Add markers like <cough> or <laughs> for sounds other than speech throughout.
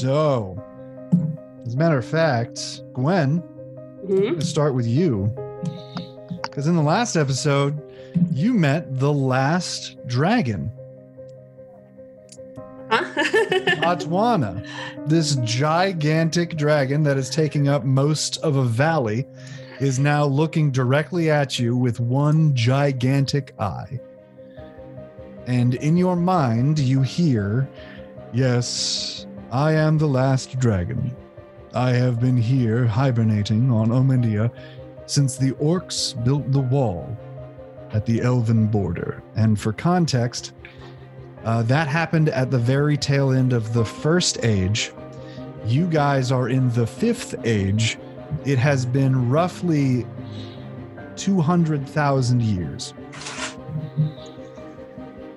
So, as a matter of fact, Gwen, Mhm. let's start with you. Because in the last episode, you met the last dragon, Huh? <laughs> Atwana. this gigantic dragon that is taking up most of a valley is now looking directly at you with one gigantic eye. And in your mind, you hear, Yes, I am the last dragon. I have been here hibernating on Omindia since the orcs built the wall at the elven border. And for context, uh, that happened at the very tail end of the first age. You guys are in the fifth age. It has been roughly 200,000 years.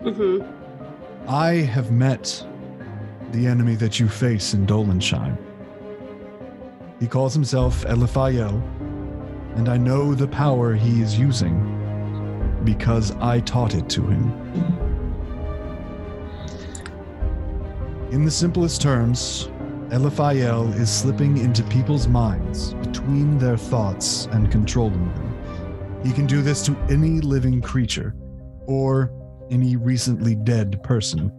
Mhm. I have met the enemy that you face in Dolensheim. He calls himself Eliphael, and I know the power he is using because I taught it to him. In the simplest terms, Eliphael is slipping into people's minds between their thoughts and controlling them. He can do this to any living creature or any recently dead person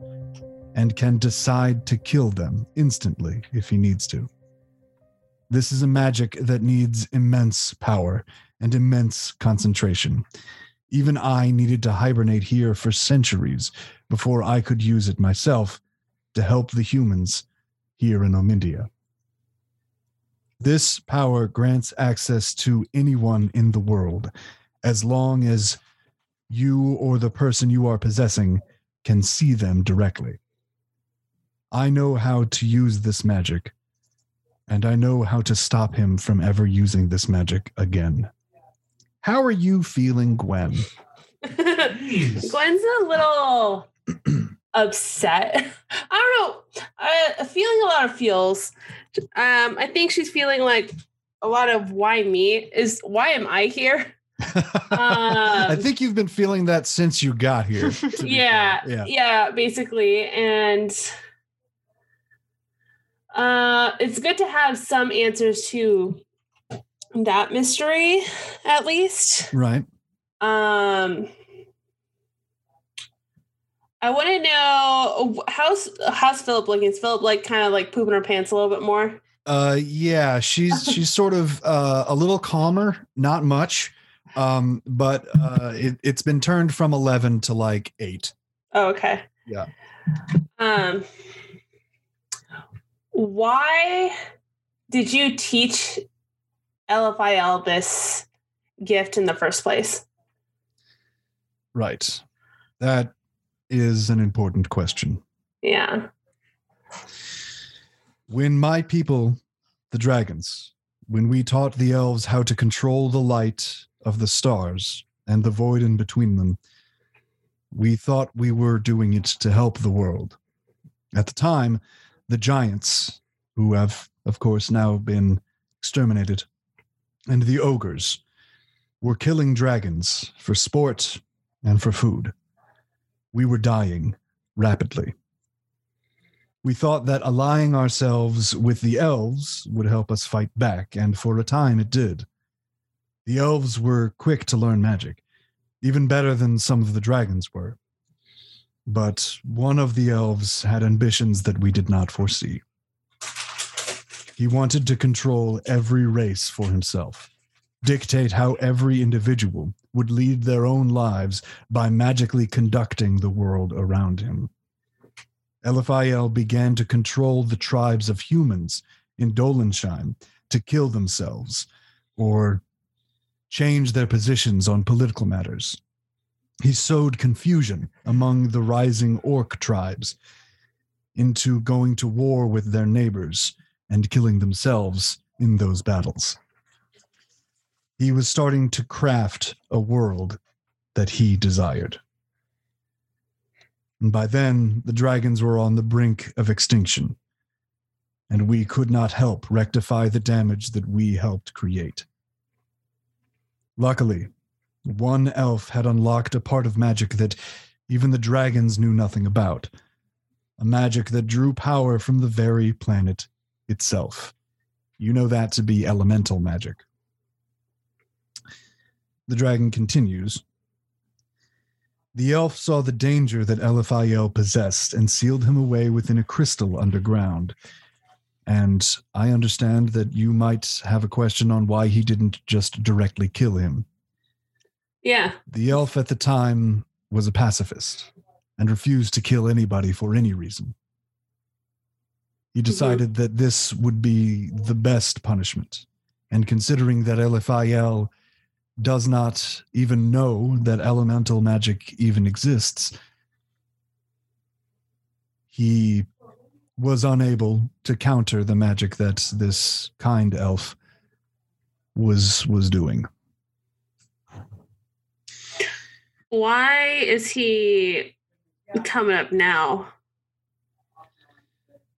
and can decide to kill them instantly if he needs to. This is a magic that needs immense power and immense concentration. Even I needed to hibernate here for centuries before I could use it myself to help the humans here in Omindia. This power grants access to anyone in the world as long as you or the person you are possessing can see them directly. I know how to use this magic, and I know how to stop him from ever using this magic again. How are you feeling, Gwen? <laughs> Gwen's a little <clears throat> upset. <laughs> I don't know. Uh, feeling a lot of feels. Um, I think she's feeling like a lot of why me is why am I here? <laughs> I Um, think you've been feeling that since you got here. yeah. Yeah. yeah, basically, and uh, it's good to have some answers to that mystery, at least. Right. Um, I want to know how's how's Philia looking? Is Philia like kind of like pooping her pants a little bit more? Uh yeah, she's <laughs> she's sort of uh a little calmer, not much. Um, but uh it, it's been turned from eleven to like eight. Oh, okay. Yeah. Um, why did you teach Eliphael this gift in the first place? Right. That is an important question. Yeah. When my people, the dragons, when we taught the elves how to control the light of the stars and the void in between them, we thought we were doing it to help the world. At the time, the giants, who have, of course, now been exterminated, and the ogres were killing dragons for sport and for food. We were dying rapidly. We thought that allying ourselves with the elves would help us fight back, and for a time it did. The elves were quick to learn magic, even better than some of the dragons were. But one of the elves had ambitions that we did not foresee. He wanted to control every race for himself, dictate how every individual would lead their own lives by magically conducting the world around him. Eliphael began to control the tribes of humans in Dolensheim to kill themselves or change their positions on political matters. He sowed confusion among the rising orc tribes into going to war with their neighbors and killing themselves in those battles. He was starting to craft a world that he desired. And by then, the dragons were on the brink of extinction, and we could not help rectify the damage that we helped create. Luckily, one elf had unlocked a part of magic that even the dragons knew nothing about a magic that drew power from the very planet itself. You know that to be elemental magic. The dragon continues. The elf saw the danger that Eliphael possessed and sealed him away within a crystal underground. And I understand that you might have a question on why he didn't just directly kill him. Yeah. The elf at the time was a pacifist and refused to kill anybody for any reason. He mm-hmm. decided that this would be the best punishment. And considering that Eliphael does not even know that elemental magic even exists, he was unable to counter the magic that this kind elf was was doing. Why is he coming up now?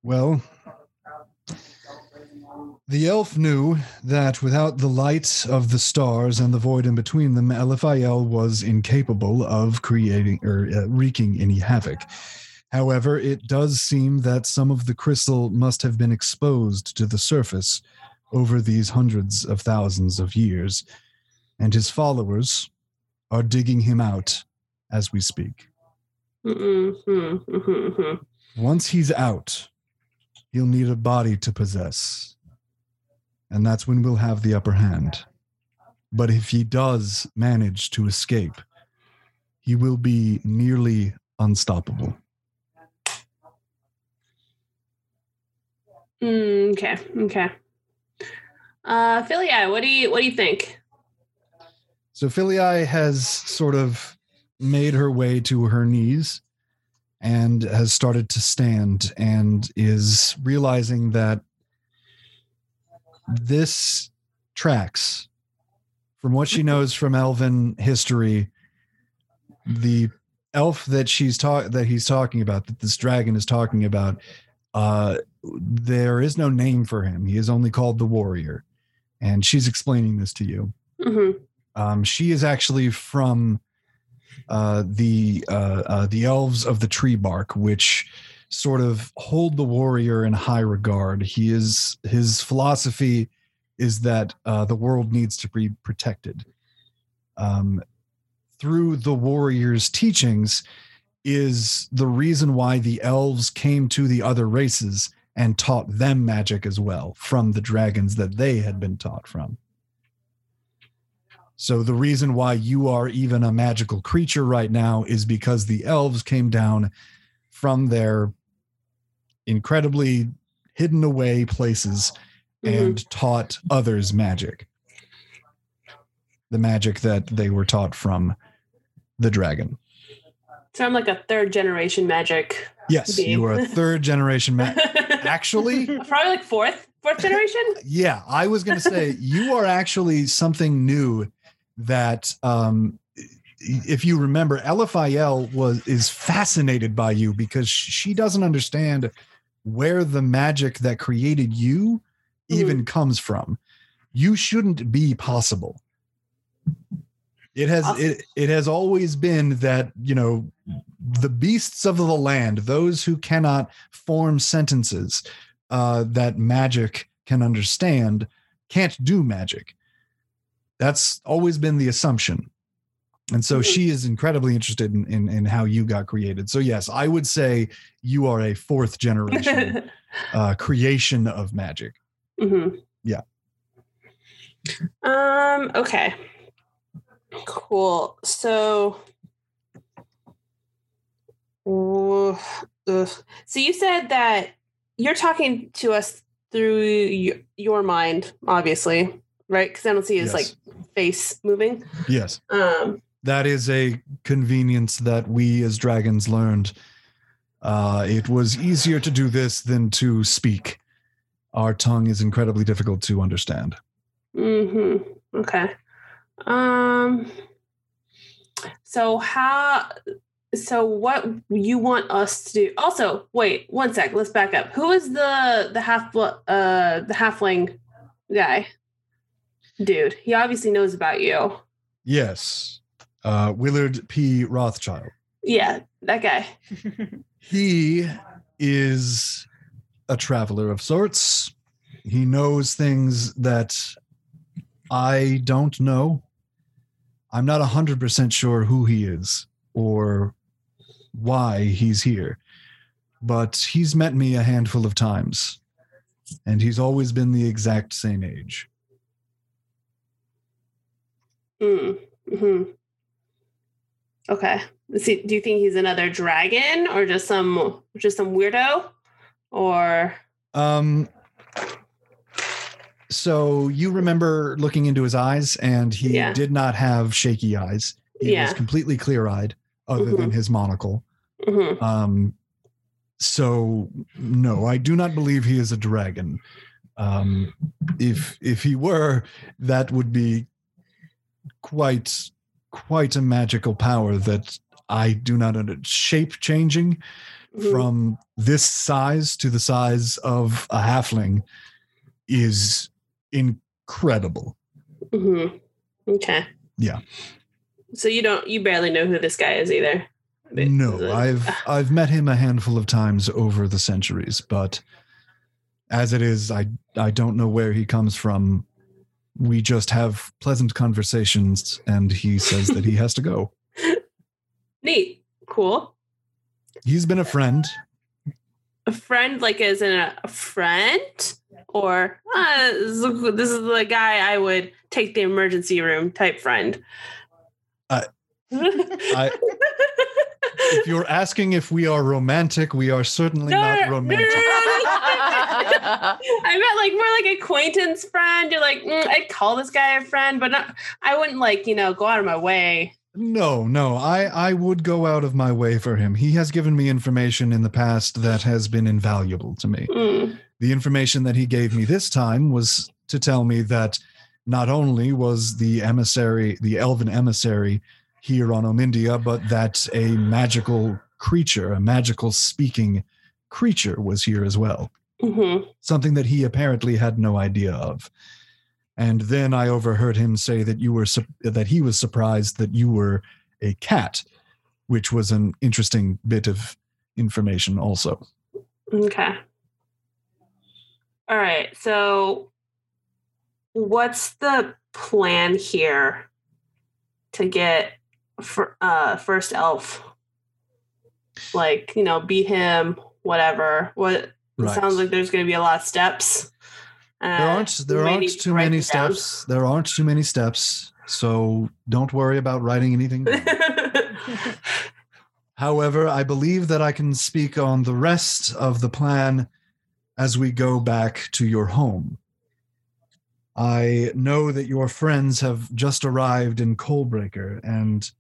Well, the elf knew that without the light of the stars and the void in between them, Eliphael was incapable of creating or uh, wreaking any havoc. However, it does seem that some of the crystal must have been exposed to the surface over these hundreds of thousands of years, and his followers are digging him out as we speak. Mm-hmm, mm-hmm. Once he's out, he'll need a body to possess. And that's when we'll have the upper hand. But if he does manage to escape, he will be nearly unstoppable. Mm, okay, okay. Uh, Philia, what do you what do you think? So Philia has sort of made her way to her knees and has started to stand and is realizing that this tracks. From what she knows from elven history the elf that she's talk that he's talking about that this dragon is talking about uh there is no name for him. He is only called the warrior. And she's explaining this to you. Mm-hmm. Um she is actually from uh the uh, uh the elves of the tree bark which sort of hold the warrior in high regard he is his philosophy is that uh the world needs to be protected um through the warrior's teachings is the reason why the elves came to the other races and taught them magic as well from the dragons that they had been taught from. So the reason why you are even a magical creature right now is because the elves came down from their incredibly hidden away places Mhm. and taught others magic. The magic that they were taught from the dragon. So I'm like a third generation magic. Yes, Being. you are a third generation ma- <laughs> Actually, probably like fourth, fourth generation. yeah, I was going to say you are actually something new that um if you remember Eliphael was is fascinated by you because she doesn't understand where the magic that created you even comes from. You shouldn't be possible. It has Awesome. it, it has always been that, you know, the beasts of the land, those who cannot form sentences uh, that magic can understand, can't do magic. That's always been the assumption. And so she is incredibly interested in, in, in how you got created. So, yes, I would say you are a fourth generation <laughs> uh, creation of magic. hmm Yeah. Um. Okay. Cool. So. Ugh. So you said that you're talking to us through your mind, obviously, right? Because I don't see his Yes. like face moving. Yes. Um. that is a convenience that we as dragons learned. Uh, it was easier to do this than to speak. Our tongue is incredibly difficult to understand. Hmm. Okay. Um. So how? So what you want us to do? Also, wait one sec. Let's back up. Who is the the half uh the halfling guy? Dude, he obviously knows about you. Yes. Uh, Willard P. Rothschild. Yeah, that guy. <laughs> He is a traveler of sorts. He knows things that I don't know. I'm not 100% sure who he is or why he's here, but he's met me a handful of times, and he's always been the exact same age. Mm. hmm Okay. Is he, do you think he's another dragon or just some just some weirdo? Or Um, so you remember looking into his eyes, and he Yeah. did not have shaky eyes. He was completely clear eyed, other than his monocle. Mhm. Um, so no, I do not believe he is a dragon. Um, if if he were, that would be quite quite a magical power that I do not under shape changing Mhm. from this size to the size of a halfling is incredible. Mm-hmm. Okay. Yeah. So you don't you barely know who this guy is either. No, I've I've met him a handful of times over the centuries, but as it is, I I don't know where he comes from. We just have pleasant conversations, and he says that he has to go. <laughs> neat. Cool. He's been a friend. A friend like as in a, a friend or uh, this is- this is the guy I would take the emergency room type friend. Uh, I- <laughs> If you're asking if we are romantic, we are certainly No, not no, no, romantic. no, no. I meant like more like acquaintance friend. You're like, mm, I'd call this guy a friend, but not. I wouldn't like you know go out of my way. No, no, I, I would go out of my way for him. He has given me information in the past that has been invaluable to me. Mm, The information that he gave me this time was to tell me that not only was the emissary, the elven emissary here on Omindia, but that a magical creature, a magical speaking creature was here as well. mhm. Something that he apparently had no idea of. And then I overheard him say that you were sup- that he was surprised that you were a cat, which was an interesting bit of information also. Okay. All right. So, what's the plan here to get for uh first elf? Like you know, beat him, whatever. What it Right. sounds like there's going to be a lot of steps. Uh, there aren't there aren't too many steps. There aren't too many steps. So don't worry about writing anything. <laughs> <laughs> However, I believe that I can speak on the rest of the plan as we go back to your home. I know that your friends have just arrived in Coalbreaker, and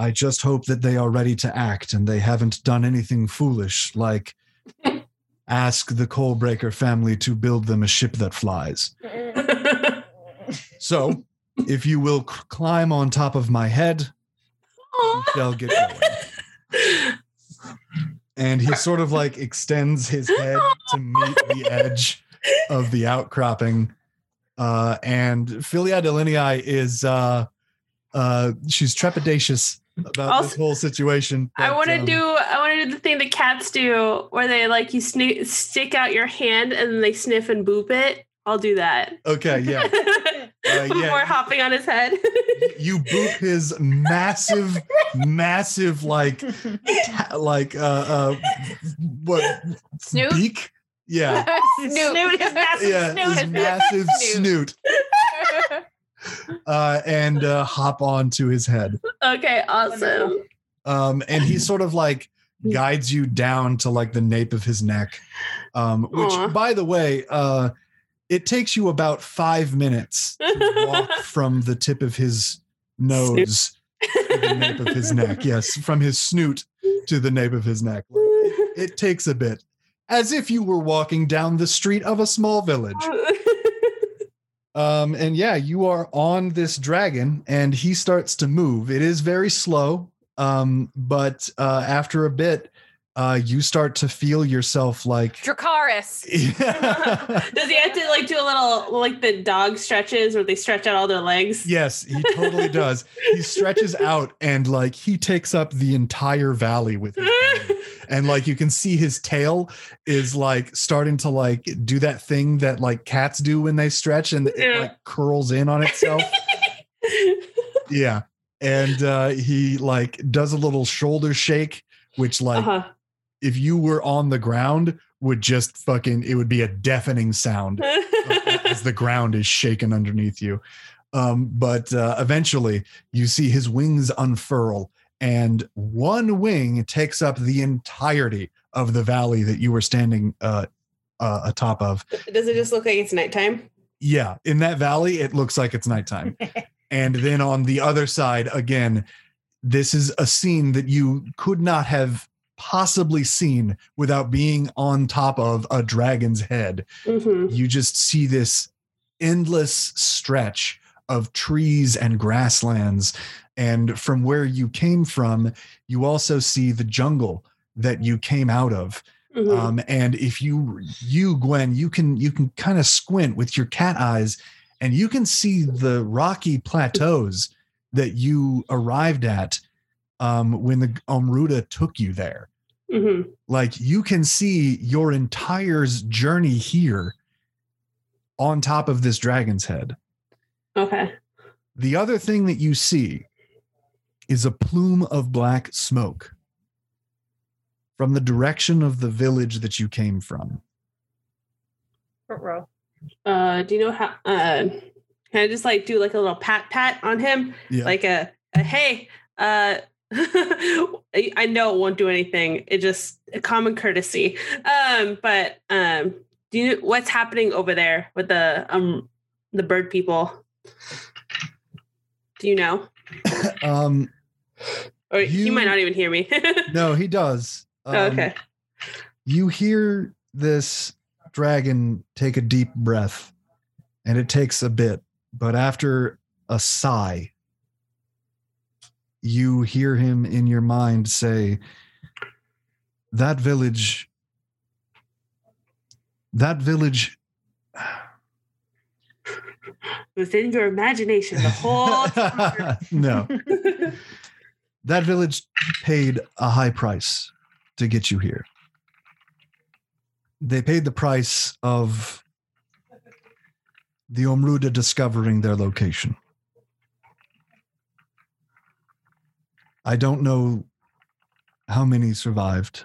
I just hope that they are ready to act and they haven't done anything foolish like <laughs> ask the Coalbreaker family to build them a ship that flies. So, if you will c- climb on top of my head, shall get going. and he sort of like extends his head to meet the edge of the outcropping. Uh, and Philia Delinei is uh, uh, she's trepidatious about this whole situation. I want to um, do. I want to do the thing that cats do, where they like you sni- stick out your hand and then they sniff and boop it. I'll do that. Okay, yeah. <laughs> Uh, Before yeah. hopping on his head. You boop his massive, massive like, <laughs> ta- like uh, uh, what Snoot? beak? Yeah, <laughs> Snoot. his massive yeah, snoot. his massive snoot, uh, and uh, hop onto his head. Okay, awesome. um, and he sort of like <laughs> guides you down to like the nape of his neck. Um, which Aw. by the way uh, it takes you about five minutes to walk <laughs> from the tip of his nose to the nape of his neck. <laughs> Yes from his snoot to the nape of his neck. Like, it, it takes a bit. As if you were walking down the street of a small village um, and yeah, you are on this dragon, and he starts to move. It is very slow, um, but uh, after a bit, uh, you start to feel yourself like <laughs> Dracarys. <laughs> Does he have to like do a little like the dog stretches where they stretch out all their legs? yes, he totally does. He stretches <laughs> out and like he takes up the entire valley with his and like you can see his tail is like starting to like do that thing that like cats do when they stretch and it like curls in on itself. yeah. And uh he like does a little shoulder shake, which like uh-huh. If you were on the ground would just fucking it would be a deafening sound <laughs> as the ground is shaken underneath you. Um, but uh, eventually you see his wings unfurl, and one wing takes up the entirety of the valley that you were standing uh, uh, atop of. Does it just look like it's nighttime? Yeah, in that valley, it looks like it's nighttime. <laughs> and then on the other side, again, this is a scene that you could not have possibly seen without being on top of a dragon's head hmm you just see this endless stretch of trees and grasslands. And from where you came from, you also see the jungle that you came out of. hmm Um, and if you, you Gwen, you can you can kind of squint with your cat eyes, and you can see the rocky plateaus that you arrived at um, when the Omruda took you there hmm like you can see your entire journey here on top of this dragon's head Okay. the other thing that you see is a plume of black smoke from the direction of the village that you came from. Uh, do you know how? Uh, can I just like do like a little pat pat on him, yeah like a, a hey? Uh, <laughs> I know it won't do anything. It just a common courtesy. Um, but um, do you what's happening over there with the um the bird people? Do you know? <coughs> um Or you, might not even hear me. <laughs> no he does um, Oh, okay. you hear this dragon take a deep breath and it takes a bit but after a sigh you hear him in your mind say that village that village <sighs> Within your imagination the whole time. <laughs> no <laughs> that village paid a high price to get you here. They paid the price of the Omruda discovering their location. I don't know how many survived,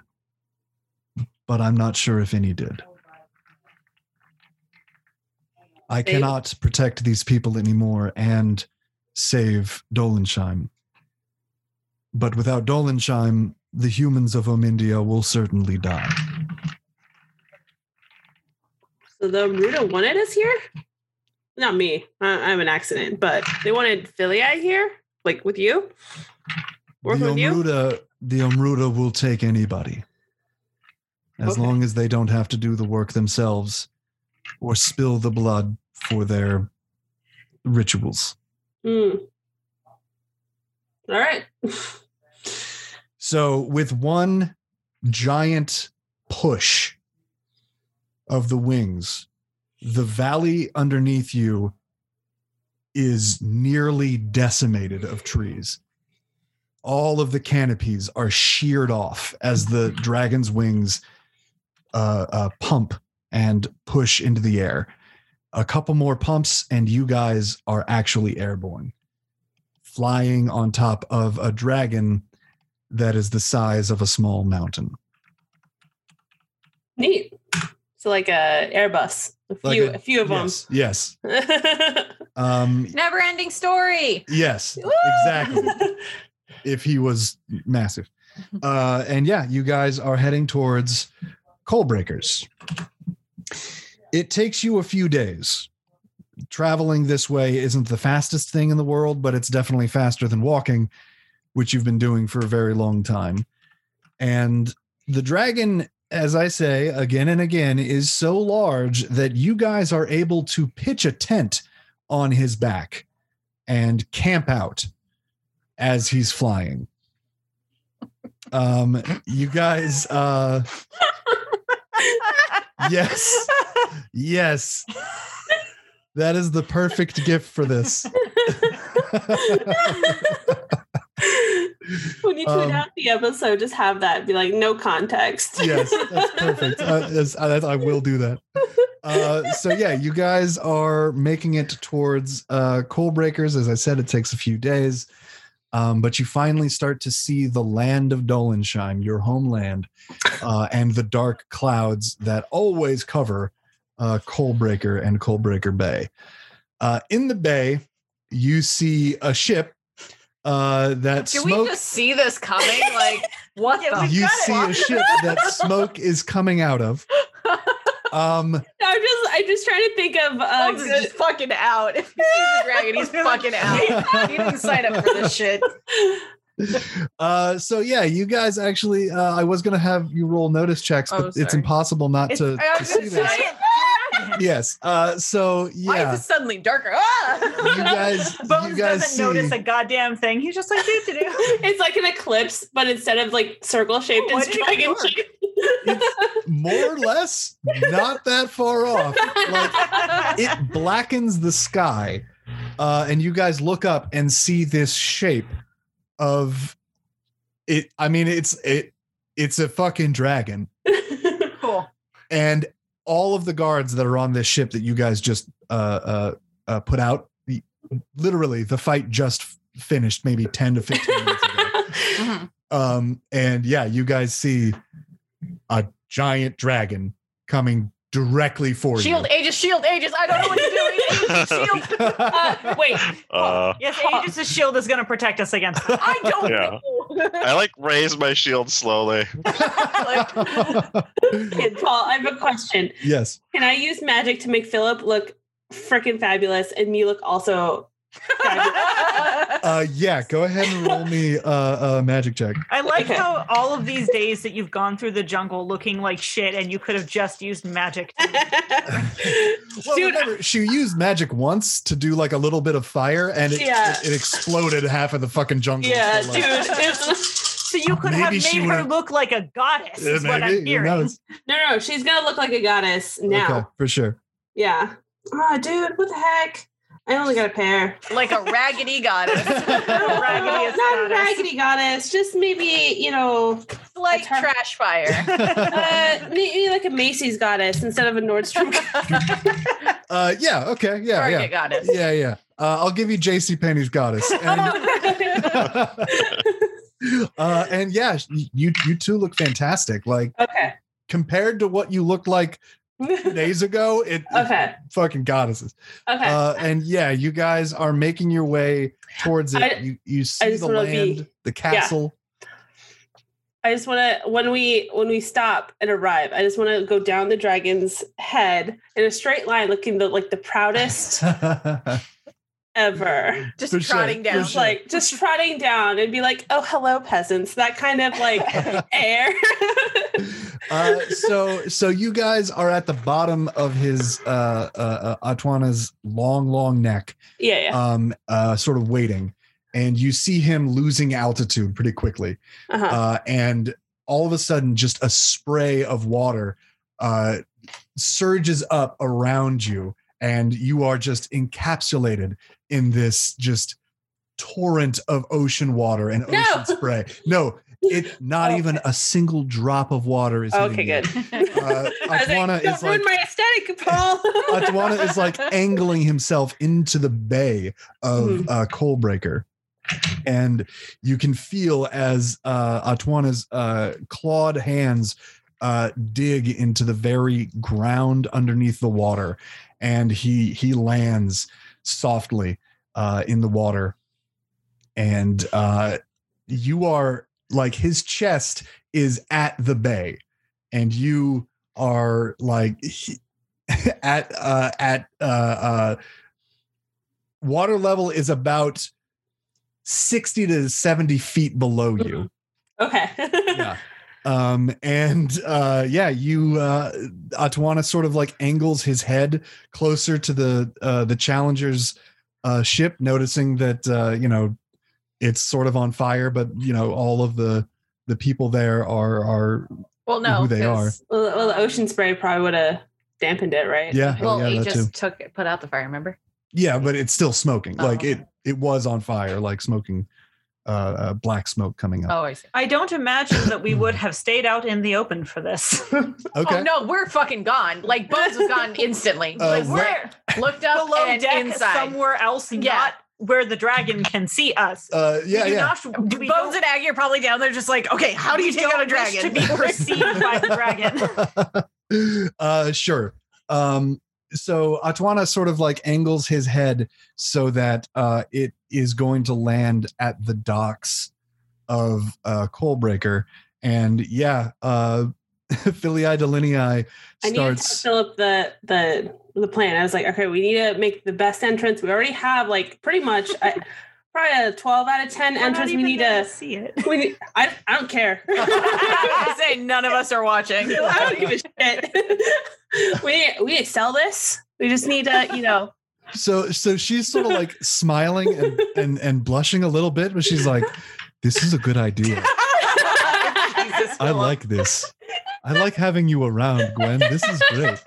but I'm not sure if any did. I cannot protect these people anymore and save Dolensheim. But without Dolensheim, the humans of Omindia will certainly die. So the Ruda wanted us here? Not me. I, I'm an accident, but they wanted Philii here, like with you. Work the with you. Omruda, the Omruda will take anybody. As Okay. long as they don't have to do the work themselves or spill the blood for their rituals. Hmm. All right. So, with one giant push of the wings, the valley underneath you is nearly decimated of trees. All of the canopies are sheared off as the dragon's wings uh, uh, pump and push into the air. A couple more pumps, and you guys are actually airborne, flying on top of a dragon that is the size of a small mountain. Neat. So like a Airbus. A Like few, a- a, few of Yes. Yes. <laughs> Um, Never ending story. yes. Exactly. <laughs> if he was massive. Uh, and yeah, you guys are heading towards coal breakers. It takes you a few days. Traveling this way isn't the fastest thing in the world, but it's definitely faster than walking, which you've been doing for a very long time. And the dragon, as I say again and again, is so large that you guys are able to pitch a tent on his back and camp out as he's flying. Um, you guys, uh, yes, yes, that is the perfect gift for this. when you tune Um, out the episode, just have that be like no context. yes, that's perfect. Uh, I, I will do that. Uh, so yeah, you guys are making it towards uh, coal breakers. As I said, it takes a few days, um, but you finally start to see the land of Dolensheim, your homeland, uh, and the dark clouds that always cover uh, Coalbreaker and Coalbreaker Bay. Uh, in the bay, you see a ship uh, that Can smoke. we just see this coming? Like, what <laughs> Yeah, the you see a ship that smoke is coming out of. Um, <laughs> I'm just I'm just trying to think of uh, Bones is good- just fucking out. If he sees a dragon, he's <laughs> fucking out. He didn't sign up for this shit. <laughs> uh, so yeah, you guys actually, uh, I was gonna have you roll notice checks, Oh, but it's impossible not It's- to, I to see gonna this. say- Dragon. Yes. Uh, so Why yeah, is it suddenly darker? Ah! you guys, Bones <laughs> you guys doesn't see. notice a goddamn thing. He's just like, do to do. it's like an eclipse, but instead of like circle shaped, Oh, it's dragon work? shaped. more or less not that far off. Like it blackens the sky, uh, and you guys look up and see this shape of it. I mean, it's it. It's a fucking dragon. Cool. and all of the guards that are on this ship that you guys just uh, uh, uh, put out, the- literally the fight just finished maybe 10 to 15 minutes ago. <laughs> Mhm. Um, and yeah, you guys see a giant dragon coming directly for you. Shield ages, shield ages. I don't know what to do. Aegis, <laughs> shield. you. uh, wait, Uh, Yes, Aegis' shield is going to protect us against. I don't Yeah. know. I like raise my shield slowly. <laughs> kid Paul, I have a question. yes. Can I use magic to make Philia look freaking fabulous and me look also fabulous? <laughs> Uh, yeah, go ahead and roll me uh, a magic check. I like Okay. how all of these days that you've gone through the jungle looking like shit and you could have just used magic. To- <laughs> Well, Dude, remember, she used magic once to do like a little bit of fire, and it, Yeah. it, it exploded half of the fucking jungle. yeah, So, dude. like, It's, so you could Maybe have made her would've- look like a goddess, is uh, what I'm who hearing. knows? no, no, she's gonna look like a goddess now. Okay, for sure. Yeah. Oh, dude, what the heck? I only got a pair. like a raggedy <laughs> goddess. Raggedy not a raggedy goddess. Just maybe you know, like That's her. trash fire. <laughs> uh, maybe like a Macy's goddess instead of a Nordstrom. <laughs> goddess. uh, yeah. Okay. Yeah. Target Yeah. goddess. Yeah. Yeah. Uh, I'll give you J.C. Penney's goddess. And, uh, and yeah, you you two look fantastic. Like okay. compared to what you looked like two days ago, it okay. fucking goddesses. Okay. Uh, and yeah, you guys are making your way towards it. I- you you see the land, be- the castle. I just want to when we when we stop and arrive, I just want to go down the dragon's head in a straight line, looking the like the proudest <laughs> ever. Just For trotting for down. sure. Like just trotting down and be like, "Oh, hello, peasants." That kind of like <laughs> air. <laughs> uh, so so you guys are at the bottom of his uh, uh, uh Atwana's long long neck, yeah, yeah. um, uh, sort of waiting, and you see him losing altitude pretty quickly, Uh-huh. uh, and all of a sudden, just a spray of water uh, surges up around you, and you are just encapsulated in this just torrent of ocean water and No. ocean spray. No, it <laughs> not Okay. even a single drop of water is. okay, good. <laughs> Uh, <laughs> I was like, Atwana is ruin like my aesthetic, Paul. Atwana is like angling himself into the bay of Mhm. uh, Coalbreaker. And you can feel as uh, Atwana's uh, clawed hands uh, dig into the very ground underneath the water, and he he lands softly uh, in the water, and uh, you are like his chest is at the bay, and you are like he- <laughs> at uh, at uh, uh, water level is about 60 to 70 feet below you. <laughs> Okay. yeah um and uh yeah you uh Atwana sort of like angles his head closer to the uh the challenger's uh ship noticing that uh you know it's sort of on fire but you know all of the the people there are are Well, no, who they Well, well, the ocean spray probably would have dampened it, right? yeah Well, yeah he just too. took put out the fire. Remember? yeah but it's still smoking Oh, like it it was on fire like smoking uh, uh black smoke coming up Oh, I see. I don't imagine that we would <clears throat> have stayed out in the open for this. <laughs> okay Oh no, we're fucking gone. Like Bones was gone <laughs> instantly. Uh, like where- we're looked up Below and deck inside. somewhere else, Yeah. not where the dragon can see us. uh yeah we do yeah not we Bones don't- and Aggie are probably down there, just like, okay, how do you we take out a dragon? to be perceived by the dragon. <laughs> uh sure um so Atwana sort of like angles his head so that uh it is going to land at the docks of uh Coalbreaker and yeah uh <laughs> Filii Delinei I starts fill up the the the plan. I was like, okay, we need to make the best entrance. We already have like pretty much uh, probably a twelve out of 10 We're not entrance. We need to. see it. <laughs> We need, I I don't care. <laughs> I say none of us are watching. <laughs> I don't give a shit. we we need to sell this. We just need to, you know. so so she's sort of like smiling and, and and blushing a little bit but she's like this is a good idea I like this I like having you around Gwen this is great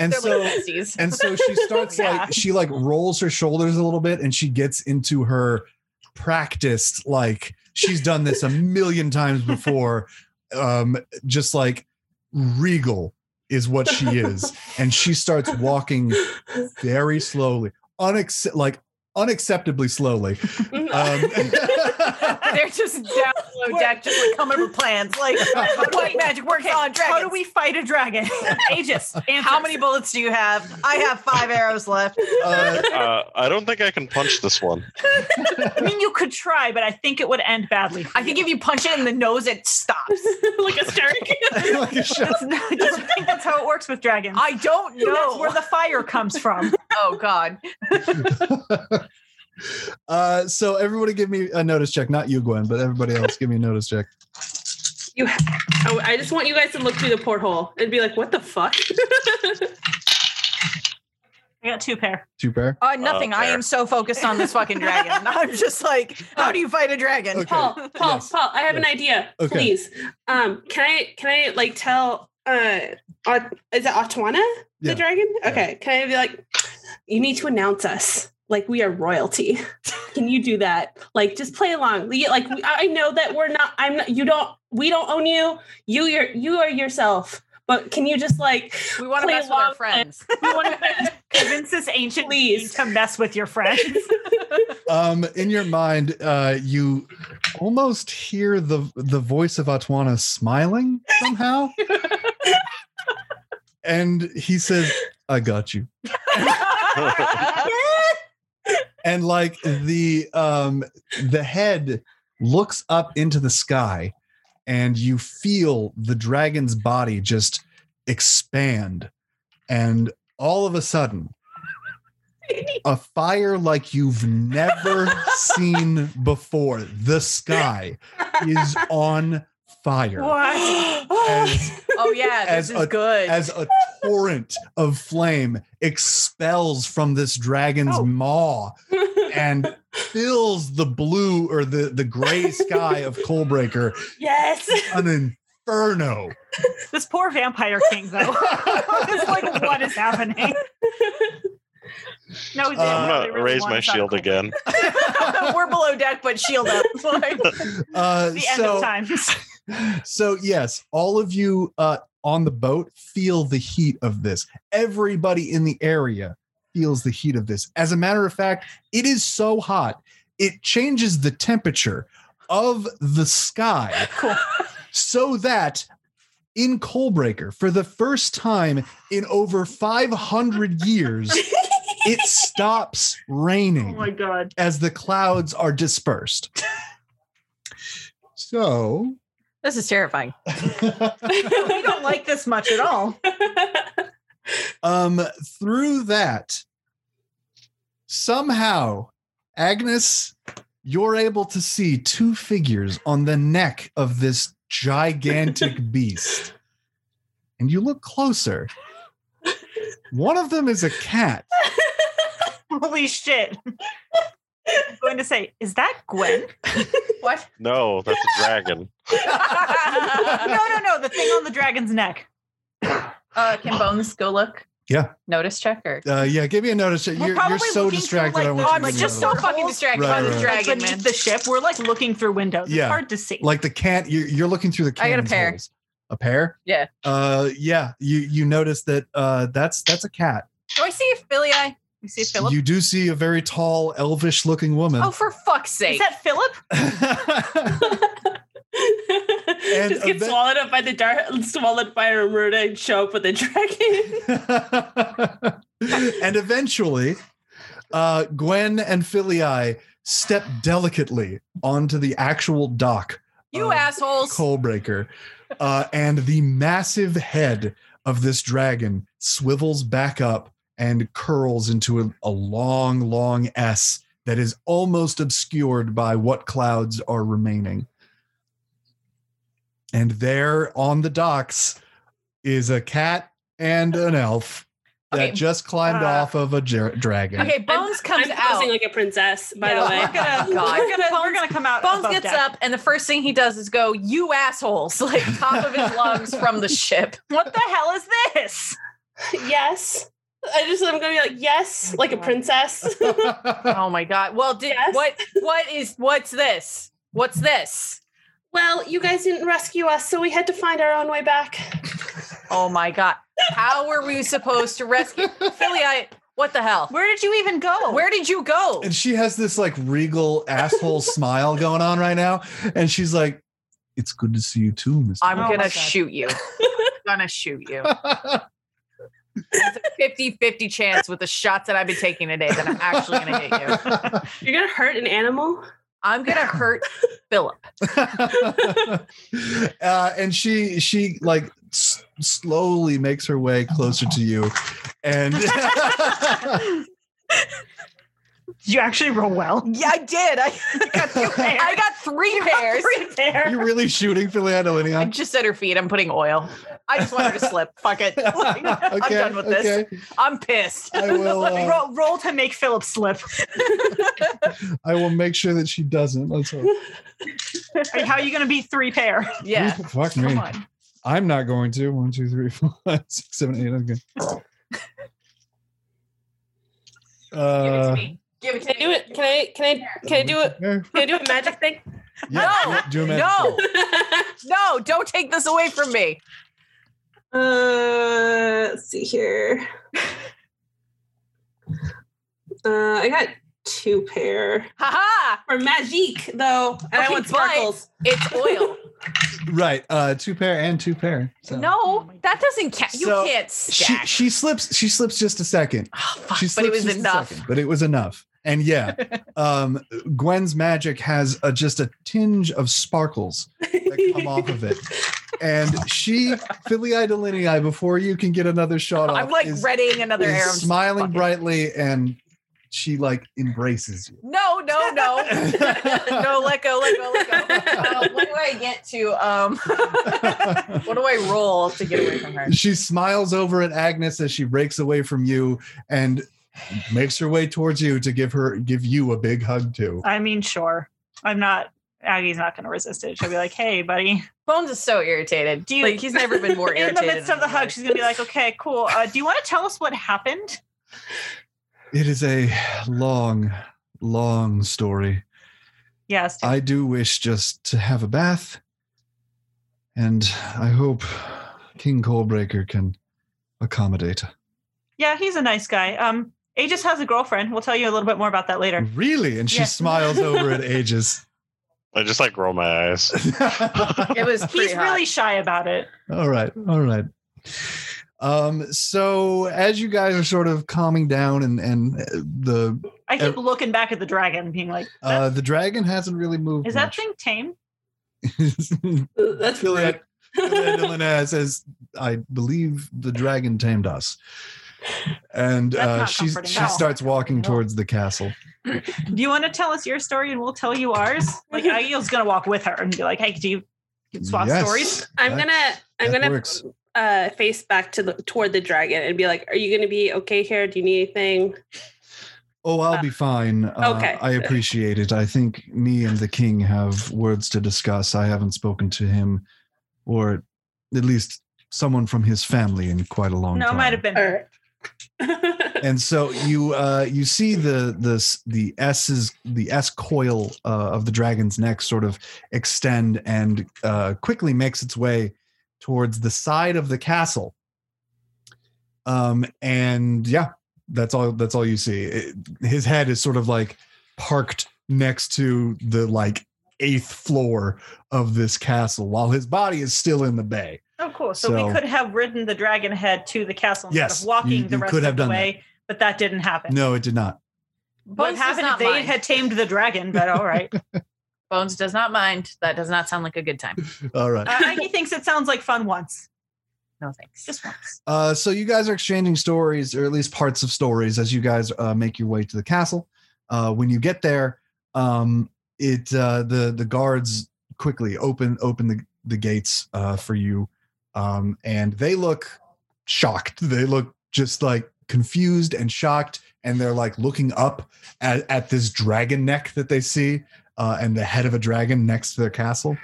and They're so like and so she starts <laughs> Yeah. like she like rolls her shoulders a little bit and she gets into her practiced like she's done this a million times before. Um just like regal is what she is. And she starts walking <laughs> very slowly unac- like unacceptably slowly um <laughs> <laughs> They're just down low deck, just like coming up with plans. Like, <laughs> white magic works Okay, on dragons? how do we fight a dragon? Aegis, How many bullets do you have? I have five arrows left. uh, Uh, I don't think I can punch this one. I mean, you could try, but I think it would end badly. I think if you punch it in the nose, it stops. like a shark. like a shot. Not- I don't think that's how it works with dragons. I don't That's know. where the fire comes from. oh God. Uh so everybody give me a notice check not you gwen but everybody else give me a notice check You, I, I just want you guys to look through the porthole and be like, "What the fuck?" I got two pair. two pair Uh, nothing. I am so focused on this fucking dragon. <laughs> I'm just like, how do you fight a dragon? Okay. Paul, Paul, Yes. Paul, I have an idea. Okay. Please, um, can I can I like tell uh, Aut- is it Atwana the Yeah. dragon? Okay, can I be like, you need to announce us like we are royalty. <laughs> can you do that? Like, just play along. Like, I know that we're not. I'm not. You don't. We don't own you. You you're you are yourself. But can you just like We want to Play mess with our along friends. <laughs> we want to Convince this ancient Please. Please. to mess with your friends. <laughs> um in your mind uh you almost hear the the voice of atwana smiling somehow and he says i got you and like the um the head looks up into the sky and you feel the dragon's body just expand. And all of a sudden a fire like you've never seen before the sky is <laughs> on fire what? <gasps> as oh yeah, As this is a- good. as a torrent of flame expels from this dragon's Oh. maw <laughs> and fills the blue or the the gray sky of Coalbreaker yes. an inferno. This poor vampire king, though. <laughs> it's like, what is happening? No, Uh, I'm really, gonna really raise my shield cold. again. <laughs> We're below deck, but shield up. Like, Uh, The end so, of times. So yes, all of you uh, on the boat feel the heat of this. Everybody in the area feels the heat of this. As a matter of fact, it is so hot it changes the temperature of the sky <laughs> Cool. so that in Coalbreaker, for the first time in over 500 years, <laughs> it stops raining. Oh my god. as the clouds are dispersed. So, this is terrifying. <laughs> We don't like this much at all. <laughs> um, through that, somehow, Agnes, you're able to see two figures on the neck of this gigantic <laughs> beast. And you look closer. One of them is a cat. Holy shit. I'm going to say, is that Gwen? <laughs> What? No, that's a dragon. <laughs> no, no, no. The thing on the dragon's neck. Uh, can Bones go look? Yeah. Notice check or? Uh, yeah, give me a notice. We're You're, you're so looking through, distracted. like, I the- want Oh, you I'm to like, leave just that so alone. fucking distracted Right, by the right. Like dragon, beneath man. the ship, we're like looking through windows. Yeah. It's hard to see. like the can you're, you're looking through the I got a cannon's pair. holes. A pair? Yeah. Uh yeah, you you notice that uh that's that's a cat. Do I see a Philly eye? You see Philip? You do see a very tall, elvish looking woman. Oh, for fuck's sake. is that Philip? <laughs> <laughs> Just get event- swallowed up by the dark, swallowed by a murder and show up with a dragon. <laughs> and eventually, uh, Gwen and Philia step delicately onto the actual dock. you assholes! Coalbreaker, uh, and the massive head of this dragon swivels back up and curls into a, a long, long S that is almost obscured by what clouds are remaining. And there on the docks is a cat and an elf that Okay, just climbed uh, off of a ger- dragon. Okay, Bones comes I'm out. posing like a princess, by Yeah, the way. <laughs> We're gonna, God. <laughs> we're gonna, we're gonna come out. Bones above gets deck. up, and the first thing he does is go, "You assholes!" <laughs> Like top of his lungs from the ship. What the hell is this? yes. I just I'm gonna be like, yes, oh like a princess. <laughs> Oh my god! Well, did Yes. what? What is? What's this? What's this? well, you guys didn't rescue us, so we had to find our own way back. Oh my god! How were we supposed to rescue Philly? I. What the hell? Where did you even go? Where did you go? and she has this like regal asshole <laughs> smile going on right now. And she's like, It's good to see you too, Mr. I'm Oh gonna God. shoot you. <laughs> gonna shoot you. It's a 50 50 chance with the shots that I've been taking today that I'm actually gonna hit you. <laughs> You're gonna hurt an animal? I'm gonna hurt Philip. <laughs> <laughs> uh, and she she like s- slowly makes her way closer to you and Did you actually roll well? Yeah, I did. I <laughs> got two <laughs> pairs. I got three pairs. Three pair. you're really shooting Philiana I Linian? just at her feet. I'm putting oil. I just want her to slip. Fuck it. <laughs> Like, I'm done with this. I'm pissed. I will uh, roll, roll to make Philip slip. I will make sure that she doesn't. Let's hope. Like, How are you going to beat three pair? Yeah. Fuck me. On. I'm not going to. One, two, three, four, five, six, seven, eight. Okay. Give it Uh, to me. Give it Can to I do it? Can I can I can I do it? <laughs> Can I do a magic thing? <laughs> yeah, do a magic No. trick. <laughs> No, don't take this away from me. Uh, let's see here. Uh, I got two pair Haha. for magic though, and I want sparkles. It's oil. Right. Uh, two pair and two pair. So. No, that doesn't count. You So, can't She stack. she slips she slips just a second. Oh, fuck, She but it was enough. second, but it was enough. And yeah, um, Gwen's magic has a, just a tinge of sparkles that come off of it. And she, Philia Delinei, before you can get another shot off, I'm like is, readying another is arrow. smiling Fuck it. brightly, and she like embraces you. No, no, no. <laughs> no, let go, let go, let go. Uh, what do I get to? Um, <laughs> what do I roll to get away from her? she smiles over at Agnes as she breaks away from you and makes her way towards you to give her give you a big hug too. I mean, sure. I'm not, Aggie's not going to resist it. She'll be like, hey, buddy. Bones is so irritated. Do you- like he's never been more irritated. <laughs> In the midst of the hug, life. she's going to be like, okay, cool. Uh, do you want to tell us what happened? It is a long, long story. Yes. I do wish just to have a bath, and I hope King Coalbreaker can accommodate. yeah, he's a nice guy. Um, Aegis has a girlfriend. We'll tell you a little bit more about that later. Really? And she Yeah. smiles over at <laughs> Aegis. I just like roll my eyes. <laughs> It was He's hot. really shy about it. all right, all right. Um, so as you guys are sort of calming down and and uh, the I keep looking back at the dragon, being like, uh the dragon hasn't really moved. is that thing tame? <laughs> That's Philippe- rude. Delana says, "I believe the dragon tamed us," and uh, she she at starts walking No. towards the castle. <laughs> Do you want to tell us your story and we'll tell you ours? Like <laughs> Aiel's gonna walk with her and be like, hey, do you swap Yes, stories? I'm gonna I'm gonna works. uh face back to the toward the dragon and be like, "Are you gonna be okay here? Do you need anything?" Oh, I'll be fine. Uh, Okay. I appreciate it. I think me and the king have words to discuss. I haven't spoken to him, or at least someone from his family in quite a long time. No, it might have been. All right. And so you uh you see the the the s's the s coil uh, of the dragon's neck sort of extend and uh quickly makes its way towards the side of the castle. Um and yeah that's all that's all you see. It- his head is sort of like parked next to the like eighth floor of this castle while his body is still in the bay Oh, cool. So, So- we could have ridden the dragon head to the castle instead Yes, of walking you- the rest could have of the done that. way, but that didn't happen. no it did not What Bones does happened if not they mind. had tamed the dragon? But all right. <laughs> Bones does not mind. That does not sound like a good time. all right uh, he thinks it sounds like fun once. No thanks. Just once. Uh, so you guys are exchanging stories, or at least parts of stories, as you guys uh, make your way to the castle. Uh, when you get there, um, it uh, the the guards quickly open open the the gates uh, for you, um, and they look shocked. They look just like confused and shocked, and they're like looking up at, at this dragon neck that they see, uh, and the head of a dragon next to their castle.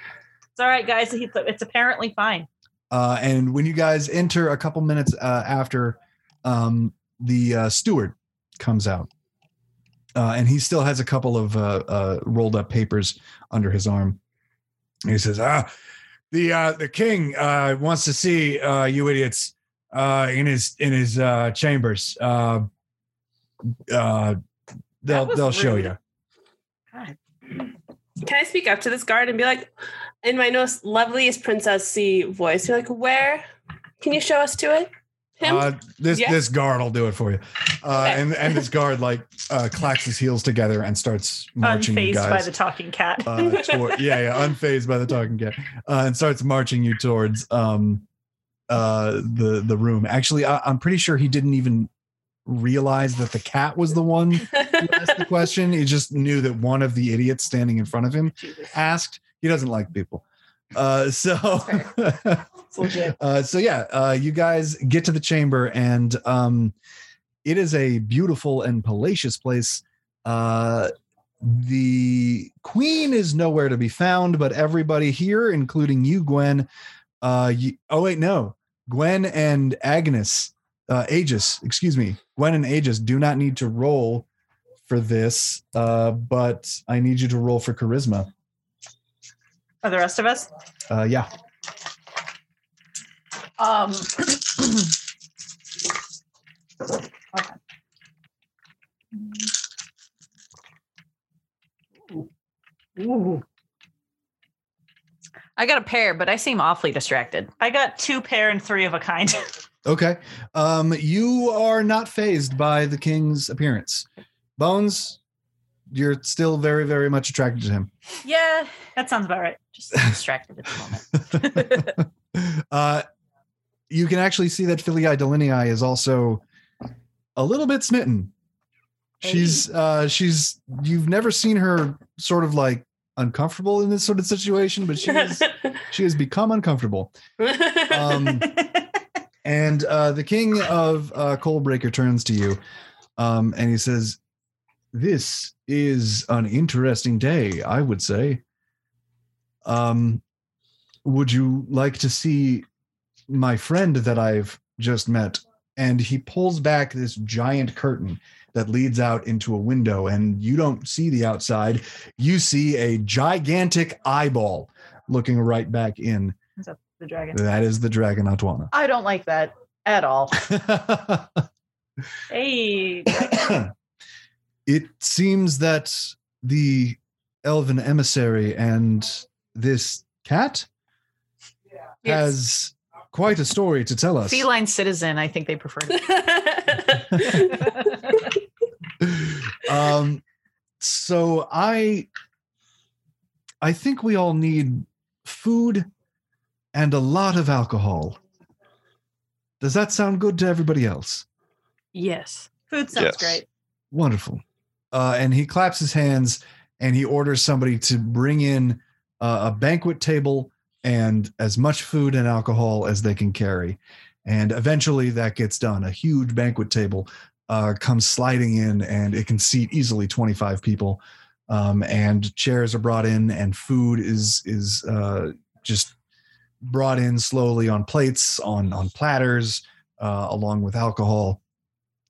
It's all right, guys. It's apparently fine. Uh, and when you guys enter a couple minutes uh, after, um, the uh, steward comes out. Uh, and he still has a couple of uh, uh, rolled up papers under his arm. And he says, "Ah, the uh, the king uh, wants to see uh, you idiots uh, in his in his uh, chambers. Uh, uh, they'll they'll show you." God. Can I speak up to this guard and be like, in my most loveliest princessy voice, be like, where? Can you show us to it? Him? Uh, this Yeah. this guard will do it for you. Uh, Okay. and and this guard like uh, clacks his heels together and starts marching you Unfazed guys. by the talking cat. uh, toward, <laughs> yeah, yeah, unfazed by the talking cat, uh, and starts marching you towards um, uh, the the room. Actually, I, I'm pretty sure he didn't even realize that the cat was the one who asked the <laughs> question. He just knew that one of the idiots standing in front of him asked. He doesn't like people. Uh, <laughs> so, <laughs> uh, so yeah, uh, you guys get to the chamber, and um, it is a beautiful and palatial place. Uh, the queen is nowhere to be found, but everybody here, including you, Gwen. Uh, you, oh wait, no, Gwen and Agnes, uh, Aegis, excuse me, Gwen and Aegis do not need to roll for this, uh, but I need you to roll for charisma. Are the rest of us? Uh, yeah. Um, <clears throat> Ooh. I got a pair, but I seem awfully distracted. I got two pair and three of a kind. <laughs> Okay. Um, you are not phased by the king's appearance. Bones, you're still very, very much attracted to him. Yeah, that sounds about right. just <laughs> distracted at the moment. <laughs> uh, you can actually see that Philia Delinei is also a little bit smitten. She's uh she's you've never seen her sort of like uncomfortable in this sort of situation, but she is <laughs> she has become uncomfortable. Um, And uh, the king of uh, Coalbreaker turns to you um, and he says, This is an interesting day, I would say. Um, would you like to see my friend that I've just met? And he pulls back this giant curtain that leads out into a window, and you don't see the outside. You see a gigantic eyeball looking right back in. the dragon. That is the dragon Atwana. I don't like that at all. <laughs> Hey, <coughs> it seems that the elven emissary and this cat has quite a story to tell us. Feline citizen, I think they prefer. <laughs> um, so I, I think we all need food and a lot of alcohol. Does that sound good to everybody else? yes. food sounds Yes. great. Wonderful. Uh, and he claps his hands and he orders somebody to bring in uh, a banquet table and as much food and alcohol as they can carry. And eventually that gets done a huge banquet table uh, comes sliding in, and it can seat easily 25 people. Um, and chairs are brought in, and food is is uh, just brought in slowly on plates, on on platters, uh, along with alcohol.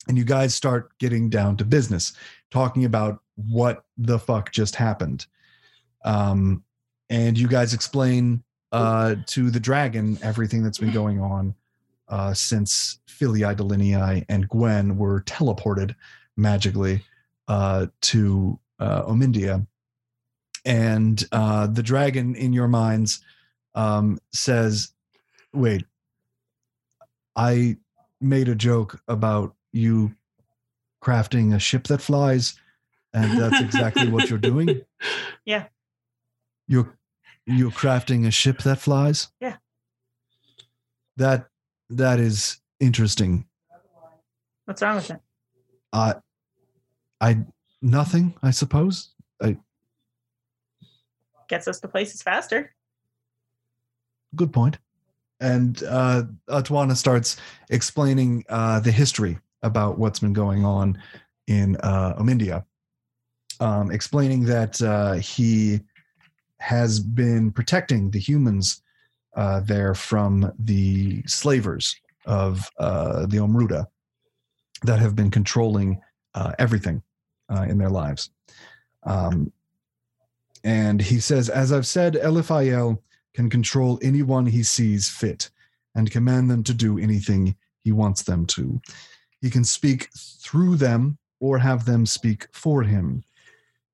And you guys start getting down to business, talking about what the fuck just happened. Um, and you guys explain uh, to the dragon everything that's been going on uh, since Philia Delinei and Gwen were teleported magically uh, to uh, Omindia. And uh, the dragon in your minds um, says, Wait, I made a joke about you crafting a ship that flies, and that's exactly what you're doing. <laughs> Yeah. You're you're crafting a ship that flies. Yeah. That that is interesting. What's wrong with it? Uh, I nothing. I suppose. Gets us to places faster. Good point. And uh, Atwana starts explaining uh, the history about what's been going on in uh, Omindia, um, explaining that uh, he has been protecting the humans uh, there from the slavers of uh, the Omruda that have been controlling uh, everything uh, in their lives. Um, and he says, as I've said, Eliphael can control anyone he sees fit and command them to do anything he wants them to. He can speak through them or have them speak for him.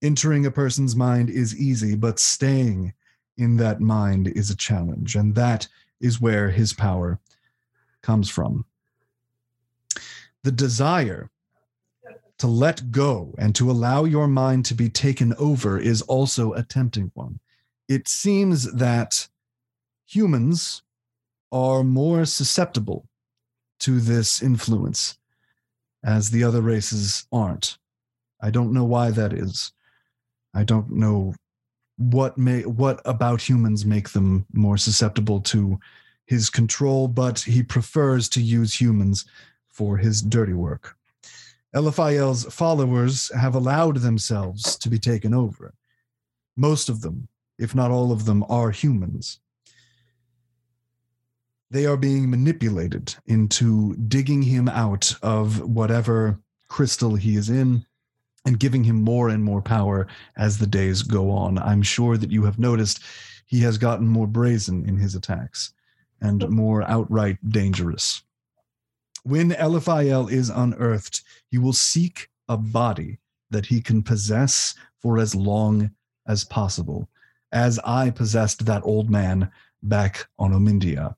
Entering a person's mind is easy, but staying in that mind is a challenge, and that is where his power comes from. The desire to let go and to allow your mind to be taken over is also a tempting one. It seems that humans are more susceptible to this influence as the other races aren't. I don't know why that is. I don't know what may what about humans make them more susceptible to his control, but he prefers to use humans for his dirty work. Eliphael's followers have allowed themselves to be taken over. Most of them, if not all of them, are humans. They are being manipulated into digging him out of whatever crystal he is in and giving him more and more power as the days go on. I'm sure that you have noticed he has gotten more brazen in his attacks and more outright dangerous. When Eliphael is unearthed, he will seek a body that he can possess for as long as possible, as I possessed that old man back on Omindia.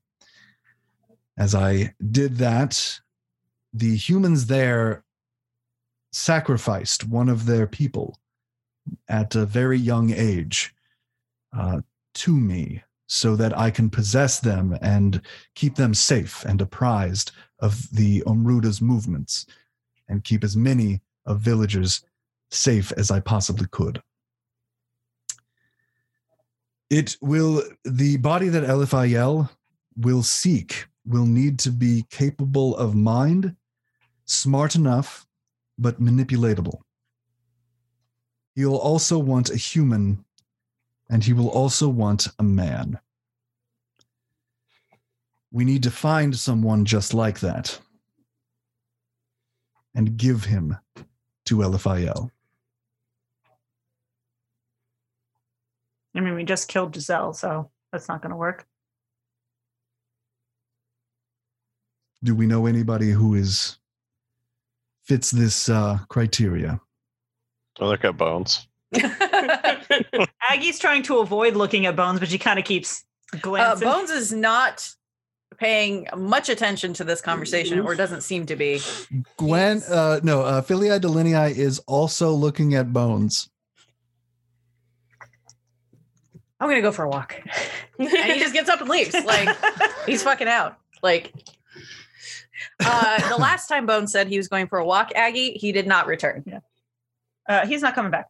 As I did that, the humans there sacrificed one of their people at a very young age uh, to me so that I can possess them and keep them safe and apprised of the Omruda's movements and keep as many of villagers safe as I possibly could. It will, the body that Eliphael will seek will need to be capable of mind, smart enough, but manipulatable. He'll also want a human, and he will also want a man. We need to find someone just like that and give him to Eliphael. I mean, we just killed Giselle, so that's not going to work. Do we know anybody who is fits this uh, criteria? I look at bones. <laughs> <laughs> Aggie's trying to avoid looking at Bones, but she kind of keeps uh, glancing. Bones is not paying much attention to this conversation, or doesn't seem to be. Gwen, uh, no, uh, Philia Delinei is also looking at bones. I'm gonna go for a walk, and he just gets up and leaves. Like <laughs> he's fucking out. Like <laughs> uh, the last time Bones said he was going for a walk, Aggie, he did not return. uh, he's not coming back.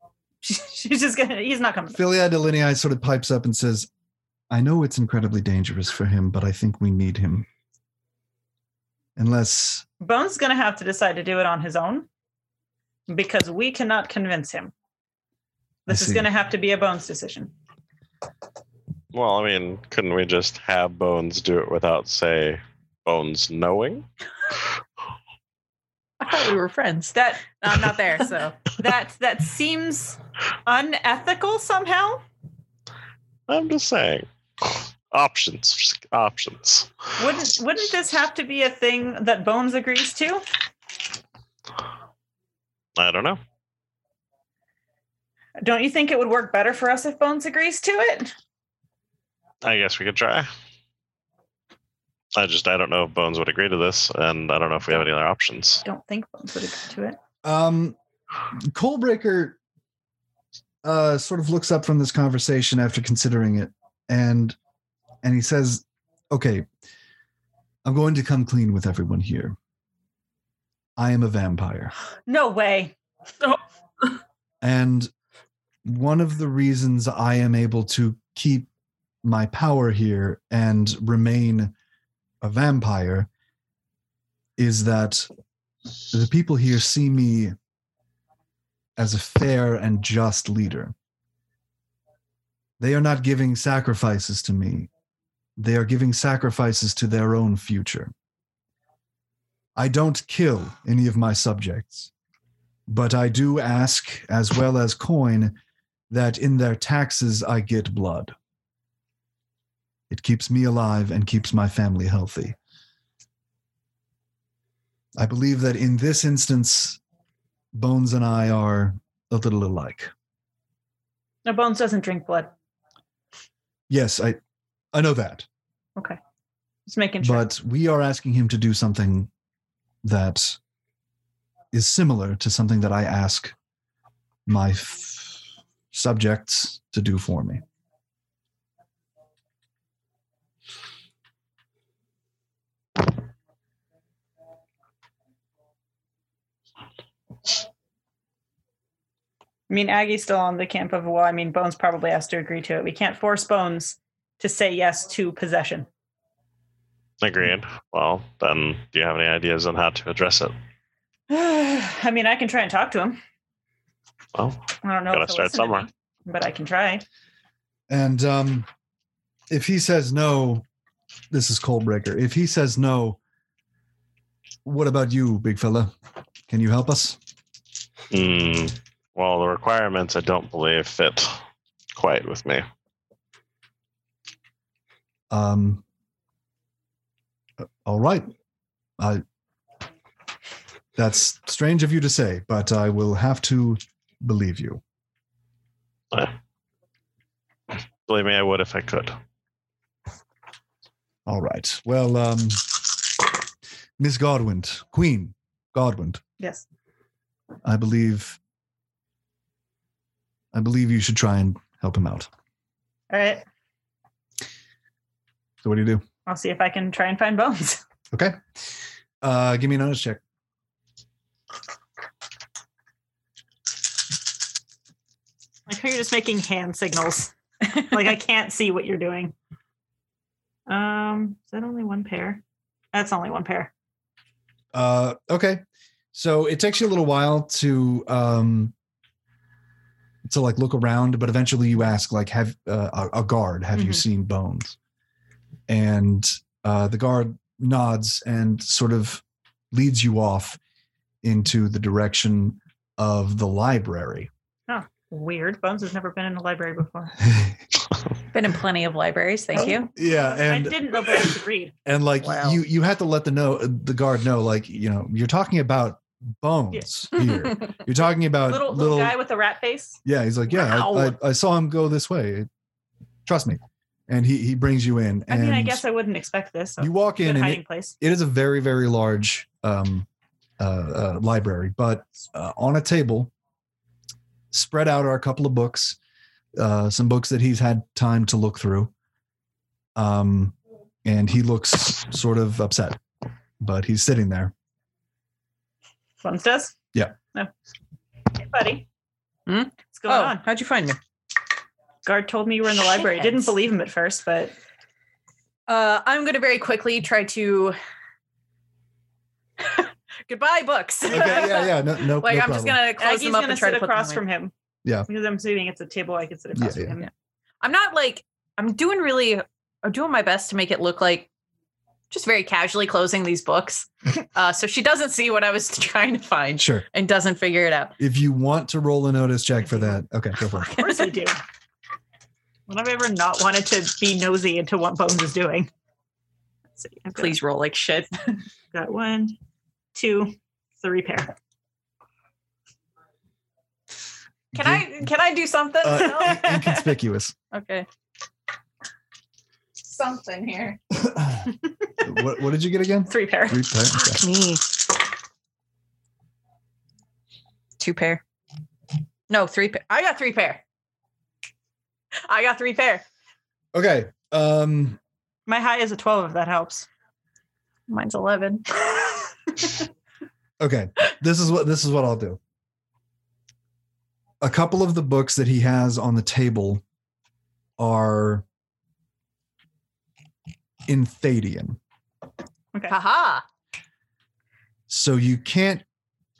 <laughs> She's just gonna. He's not coming. Back. Philia Delinei sort of pipes up and says, I know it's incredibly dangerous for him, but I think we need him. unless Bones is going to have to decide to do it on his own because we cannot convince him. This is going to have to be a Bones decision. Well, I mean, couldn't we just have Bones do it without, say, Bones knowing? I thought we were friends. That I'm not there, so <laughs> that that seems unethical somehow. I'm just saying. Options, options. Wouldn't wouldn't this have to be a thing that Bones agrees to? I don't know. Don't you think it would work better for us if Bones agrees to it? I guess we could try. I just I don't know if Bones would agree to this, and I don't know if we have any other options. I Don't think Bones would agree to it. Um, Coalbreaker uh, sort of looks up from this conversation after considering it, and and he says, "Okay, I'm going to come clean with everyone here. I am a vampire, <sighs> No way. <laughs> and one of the reasons I am able to keep my power here and remain a vampire is that the people here see me as a fair and just leader. They are not giving sacrifices to me, they are giving sacrifices to their own future. I don't kill any of my subjects, but I do ask, as well as coin, that in their taxes I get blood. It keeps me alive and keeps my family healthy. I believe that in this instance, Bones and I are a little alike. No, Bones doesn't drink blood. Yes, I, I know that, Okay. Just making sure. but we are asking him to do something that is similar to something that I ask my f- subjects to do for me. I mean, Aggie's still on the camp of, well, I mean, Bones probably has to agree to it. We can't force Bones to say yes to possession. Agreed. Well, then, do you have any ideas on how to address it? <sighs> I mean, I can try and talk to him. Well, I don't know Gotta if start listen to somewhere. me, but I can try. And um, if he says no, this is Coalbreaker. If he says no, what about you, big fella? Can you help us? hmm, well, the requirements I don't believe fit quite with me. Um, uh, all right. I. That's strange of you to say, but I will have to believe you. Believe me, I would if I could. All right. Well, um, Miss Godwin, Queen Godwin, Yes. I believe. I believe you should try and help him out. All right. So, what do you do? I'll see if I can try and find Bones. <laughs> Okay. Uh, give me a notice check. Like how you're just making hand signals. <laughs> like I can't see what you're doing. Um, is that only one pair? That's only one pair. Uh, okay. So it takes you a little while to um to like look around, but eventually you ask like, have uh, a, a guard, have you Mhm. seen bones? And uh, the guard nods and sort of leads you off into the direction of the library. Weird. Bones has never been in a library before. <laughs> Been in plenty of libraries. Thank you. yeah, and I didn't know Bones could read. and like Wow. you you have to let the know the guard know like you know you're talking about bones <laughs> here. You're talking about Little, little guy with a rat face. Yeah, he's like, yeah, I, Wow. I, I saw him go this way. Trust me. And he he brings you in. I mean, I guess I wouldn't expect this. So you walk in, and hiding it, place. it is a very very large um, uh, uh, library. But uh, on a table, spread out are a couple of books, uh, some books that he's had time to look through. Um, and he looks sort of upset, but he's sitting there. Bones does. Yeah. No. Hey, buddy. Hmm? What's going oh, on? how'd you find me? Guard told me you were in the library. Didn't believe him at first, but Uh, I'm going to very quickly try to <laughs> Goodbye, books. Okay, yeah, yeah, no, no, <laughs> like no I'm just gonna close Aggie's them up gonna and try sit to put them across away. from him. Yeah. Because I'm assuming it's a table I can sit across Yeah, from yeah. him. I'm not like I'm doing really. I'm doing my best to make it look like just very casually closing these books, <laughs> uh, so she doesn't see what I was <laughs> trying to find Sure. and doesn't figure it out. If you want to roll a notice check for that, okay, go for it. Of course I do. When have I ever not wanted to be nosy into what Bones is doing? Let's see. I've Please roll like shit. <laughs> got one, two, three pair. Can I can I do something? Uh, in- inconspicuous. okay. Something here. <laughs> what, what did you get again? Three pair. Three pair? Okay. <laughs> Me. Two pair. No, three pair. I got three pair. I got three pair. Okay. Um, My high is a 12 if that helps. Mine's eleven. <laughs> okay. This is what this is what I'll do. A couple of the books that he has on the table are in Thadian. Okay. Haha. so you can't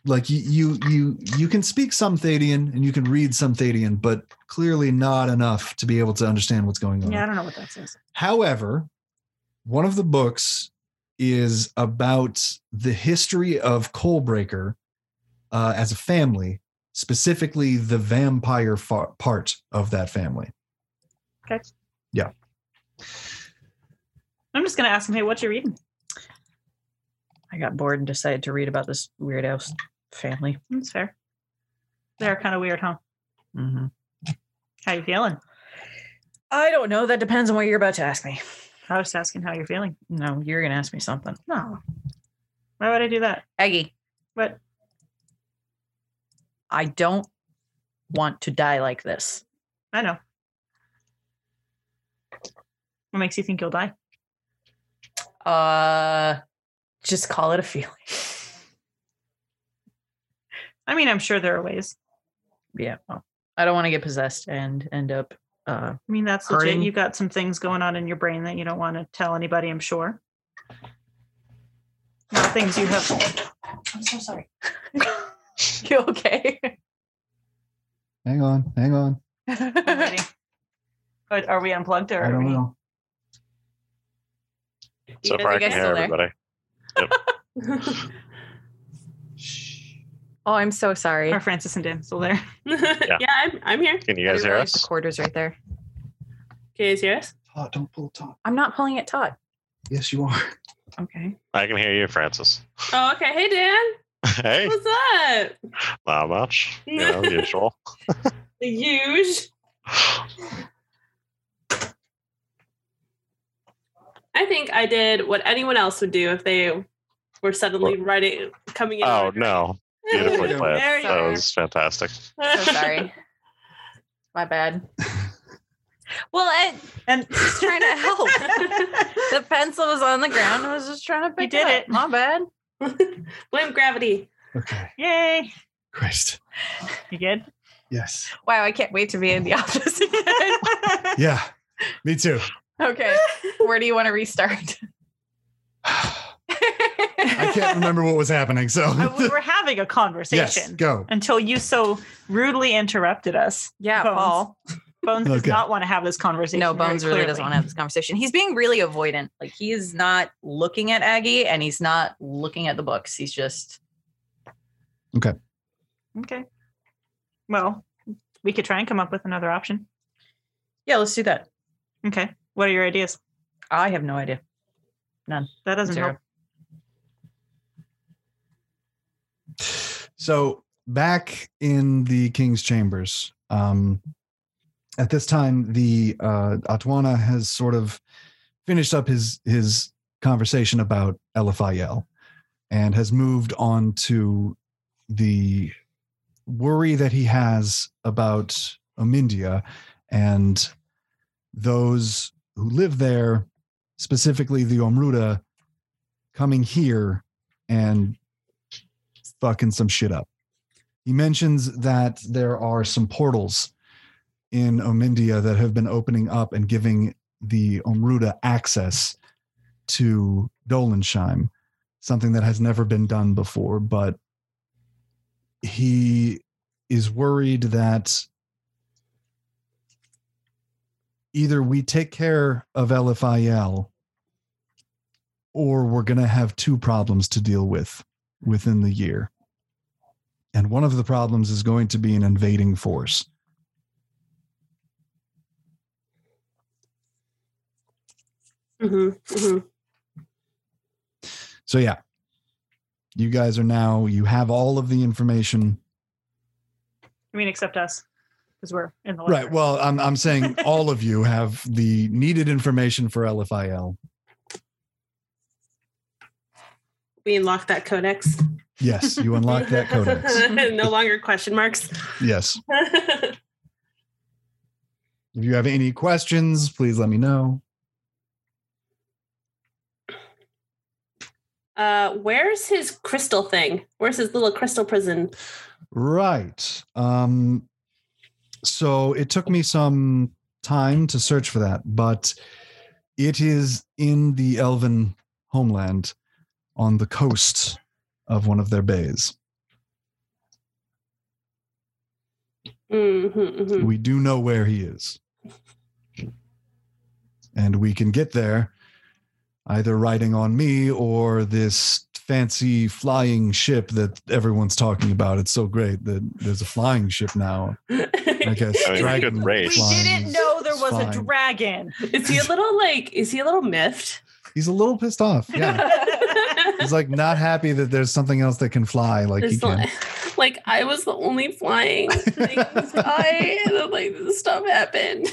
like you you you you can speak some Thadian and you can read some Thadian, but clearly not enough to be able to understand what's going on. Yeah, I don't know what that says. However, one of the books is about the history of Coalbreaker uh, as a family, specifically the vampire fa- part of that family. I'm just going to ask him, hey, what you reading? I got bored and decided to read about this weird house family. That's fair. They're kind of weird, huh? Mm-hmm. How you feeling? I don't know. That depends on what you're about to ask me. I was asking how you're feeling. No, you're gonna ask me something. No. Why would I do that? Aggie, What? I don't want to die like this. I know. What makes you think you'll die? Uh just call it a <laughs> feeling. I mean, I'm sure there are ways. yeah. Well, I don't want to get possessed and end up uh I mean, that's Hurting. legit. You got some things going on in your brain that you don't want to tell anybody, I'm sure. Not things you have. I'm so sorry. <laughs> you okay? Hang on, hang on. Already. But Are we unplugged or I are don't we? know. So far, I can hear still there? everybody. <laughs> Oh, I'm so sorry. Are Francis and Dan still there? <laughs> yeah, I'm, I'm here. Can you guys hear us? The quarters right there. Can you guys hear us? Todd, don't pull Todd. I'm not pulling it taut. Yes, you are. Okay. I can hear you, Francis. Oh, okay. Hey, Dan. hey, What's up? not much. You know, <laughs> usual. The huge. I think I did what anyone else would do if they were suddenly writing, coming in. Oh no, beautifully <laughs> played. That are. was fantastic. <laughs> So sorry. My bad. Well, I And <laughs> was trying to help. the pencil was on the ground. I was just trying to pick it up. you did it. it. up. My bad. Blame gravity. Okay. Yay! Christ. You good? Yes. Wow, I can't wait to be in the office again. Yeah. Me too. Okay. Where do you want to restart? I can't remember what was happening. So Uh, we were having a conversation. yes, conversation go. until you so rudely interrupted us. Yeah, Bones. Paul. Bones does Okay. not want to have this conversation. No, Bones really doesn't want to have this conversation. He's being really avoidant. Like he is not looking at Aggie and he's not looking at the books. He's just Okay. Okay. Well, we could try and come up with another option. yeah. Let's do that. Okay. What are your ideas? I have no idea. None. That doesn't Zero. help. So back in the king's chambers, um, at this time, the uh, Atwana has sort of finished up his his conversation about Eliphael and has moved on to the worry that he has about Omindia and those who live there, specifically the Omruda, coming here and fucking some shit up. He mentions that there are some portals in Omindia that have been opening up and giving the Omruda access to Dolensheim. something that has never been done before, but he is worried that either we take care of Eliphael or we're going to have two problems to deal with within the year. And one of the problems is going to be an invading force. hmm hmm So, yeah, you guys are now, you have all of the information. I mean, except us, because we're in the Right. Well, I'm, I'm saying all of you have the needed information for Eliphael. We unlock that codex. Yes, you unlock that codex. <laughs> no longer question marks. Yes. <laughs> If you have any questions, please let me know. uh, where's his crystal thing? Where's his little crystal prison? Right. Um, so it took me some time to search for that, but it is in the Elven homeland on the coast of one of their bays. Mm-hmm, hmm We do know where he is. And we can get there either riding on me or this fancy flying ship that everyone's talking about. It's so great that there's a flying ship now. I guess <laughs> I mean, dragon good race. we didn't know there was fine. a dragon. is he a little like? Is he a little miffed? He's a little pissed off. Yeah. <laughs> He's like not happy that there's something else that can fly like he can. like, like I was the only flying thing in the sky, and then like this stuff happened.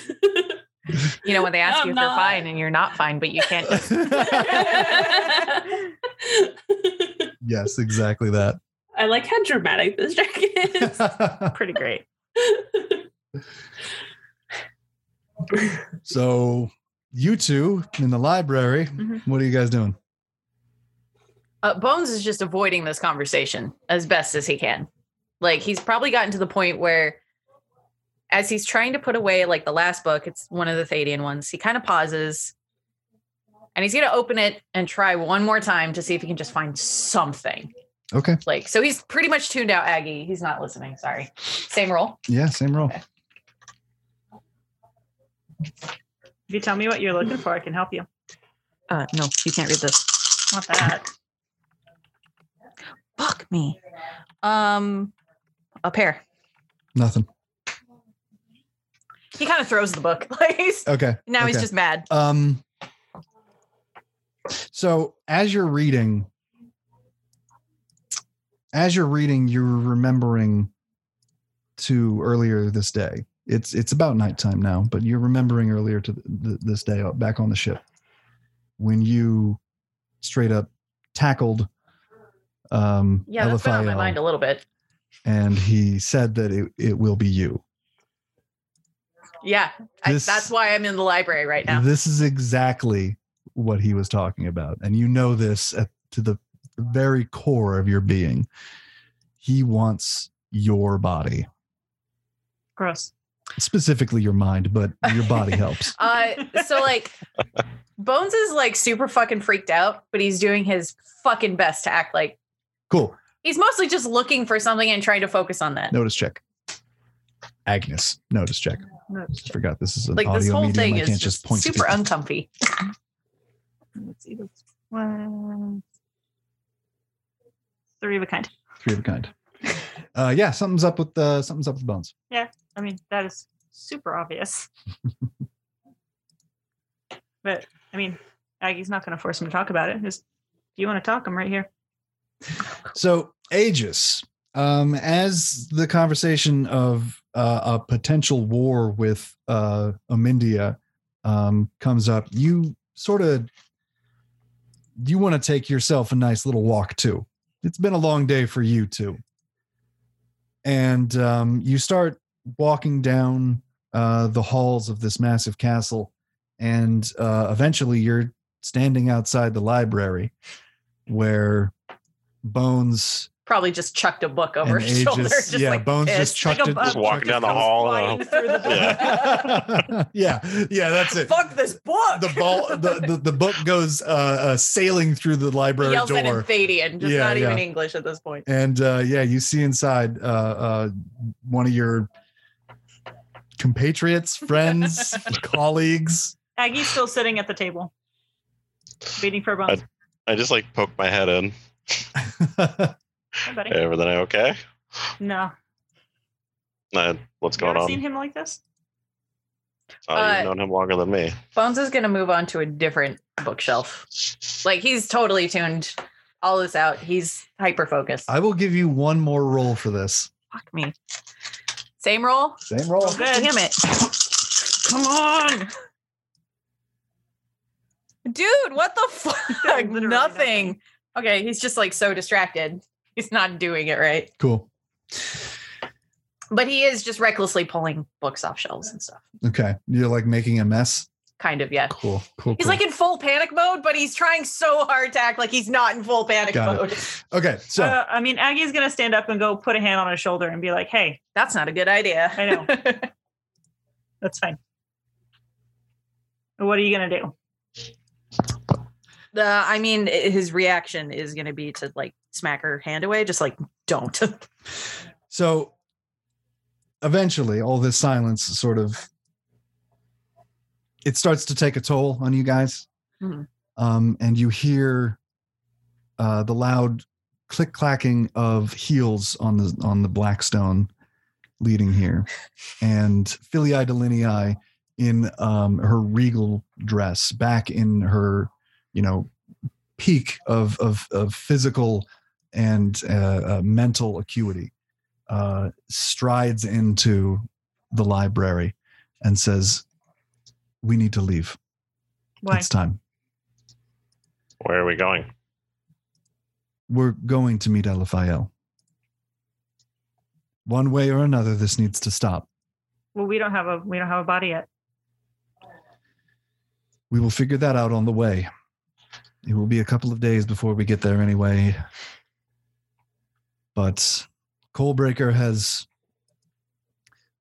You know, when they ask I'm you if you're fine and you're not fine, but you can't just <laughs> yes, exactly that. I like how dramatic this jacket is. <laughs> Pretty great. so you two in the library, Mhm. what are you guys doing? Uh, Bones is just avoiding this conversation as best as he can. Like he's probably gotten to the point where, as he's trying to put away like the last book, it's one of the Thadian ones. He kind of pauses, and he's gonna open it and try one more time to see if he can just find something. Okay. Like so, he's pretty much tuned out Aggie. He's not listening. Sorry. Same roll. Yeah, same roll. Okay. If you tell me what you're looking for, I can help you. Uh, no, you can't read this. Not that. Fuck me. Um, a pair. Nothing. He kind of throws the book. <laughs> Like he's, Okay. now he's just mad. Um so as you're reading as you're reading you're remembering to earlier this day. It's it's about nighttime now, but you're remembering earlier to th- th- this day uh, back on the ship when you straight up tackled um Yeah, that's been on my mind a little bit. and he said that it, it will be you. Yeah, I, that's why I'm in the library right now. This is exactly what he was talking about. And you know this at, to the very core of your being. He wants your body, Gross. specifically your mind, but your body <laughs> helps. Uh, so like, Bones is like super fucking freaked out, but he's doing his fucking best to act like Cool. he's mostly just looking for something and trying to focus on that. Notice check. Agnes, notice check. No, I forgot this is an like this whole medium. thing I is can't just, just point super people. uncomfy. Let's see. That's one. Three of a kind. Three of a kind. Uh, yeah, something's up with uh, something's up with bones. Yeah, I mean, that is super obvious. <laughs> but I mean, Aggie's not going to force him to talk about it. Just, if you want to talk, I'm right here. So, Aegis, um, as the conversation of uh, a potential war with uh, Omindia um, comes up, you sort of you want to take yourself a nice little walk too. It's been a long day for you too, and um, you start walking down uh, the halls of this massive castle, and uh, eventually you're standing outside the library, where Bones probably just chucked a book over And his shoulder. Aegis- Just yeah, like Bones just chucked Like a it. Just walking down the hall. Flying through the door. Yeah. <laughs> yeah, yeah, that's it. Fuck this book. The ball, the, the, the book goes uh, uh, sailing through the He library yells that in door, Thadian, just Yeah, not even. English at this point. and uh, yeah, you see inside uh, uh, one of your compatriots, <laughs> friends, colleagues. Aggie's still sitting at the table, waiting for Bones. I just like poke my head in. <laughs> Hey, buddy. Everything okay? No. Uh, what's You going ever on? seen him like this? Oh, Uh, you've known him longer than me. Bones is gonna move on to a different bookshelf. Like he's totally tuned all this out. He's hyper focused. I will give you one more roll for this. Fuck me. Same roll. Same roll. Oh, good. Damn it. Come on. Dude, what the <laughs> fuck? Literally nothing. Okay, he's just like so distracted. He's not doing it right. Cool. But he is just recklessly pulling books off shelves and stuff. Okay, you're like making a mess. Kind of, yeah. Cool. Cool. He's cool. like in full panic mode, but he's trying so hard to act like he's not in full panic Got it. mode. okay, so Uh, I mean, Aggie's gonna stand up and go put a hand on his shoulder and be like, "Hey, That's not a good idea. I know. <laughs> that's fine. What are you gonna do?" The I mean, his reaction is going to be to like smack her hand away, just like don't. <laughs> So eventually, all this silence sort of it starts to take a toll on you guys, Mhm. um, and you hear uh, the loud click clacking of heels on the on the black stone leading here, and Philia Delinei in um, her regal dress, back in her you know peak of of, of physical and uh, uh, mental acuity uh, strides into the library and says, "We need to leave. Why? It's time. Where are we going? We're going to meet Eliphael. One way or another, this needs to stop. Well, we don't have a we don't have a body yet. We will figure that out on the way. It will be a couple of days before we get there anyway. But Coalbreaker has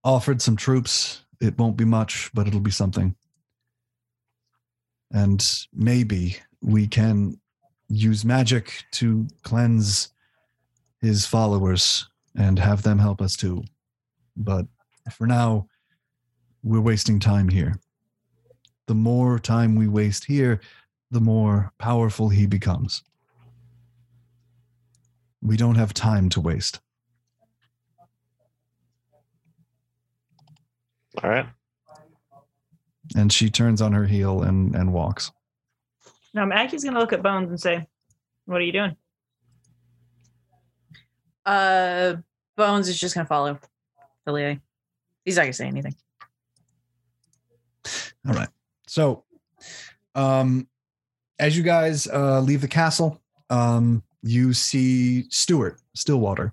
offered some troops. It won't be much, but it'll be something. And maybe we can use magic to cleanse his followers and have them help us too. But for now, we're wasting time here the more time we waste here, the more powerful he becomes. We don't have time to waste. All right. And she turns on her heel and, and walks. Now, Aggie's gonna look at Bones and say, "What are you doing?" Uh, Bones is just going to follow Philia. He's not going to say anything. All right. So, um, as you guys uh, leave the castle, um, you see Stuart Stillwater,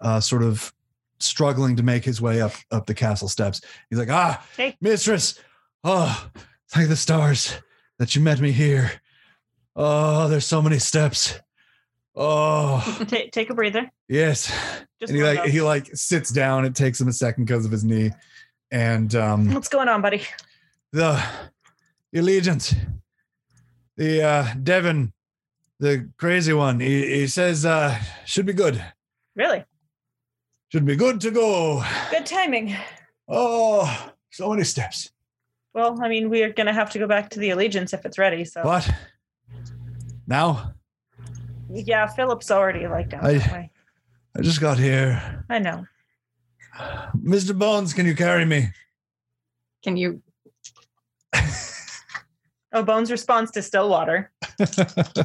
uh, sort of struggling to make his way up up the castle steps. He's like, "Ah, Hey. mistress! Oh, thank the stars that you met me here. Oh, there's so many steps. Oh, Ta take a breather. yes." Just and he like go. he like sits down. It takes him a second because of his knee, and um, What's going on, buddy? the allegiance the uh Devin the crazy one he, he says uh should be good Really? should be good to go Good timing. oh so many steps Well, I mean, we are gonna have to go back to the Allegiance if it's ready. So what now yeah, Philia's already like down I- that way. i just got here I know. mr bones can you carry me Can you? Oh, Bones responds to Stillwater. <laughs>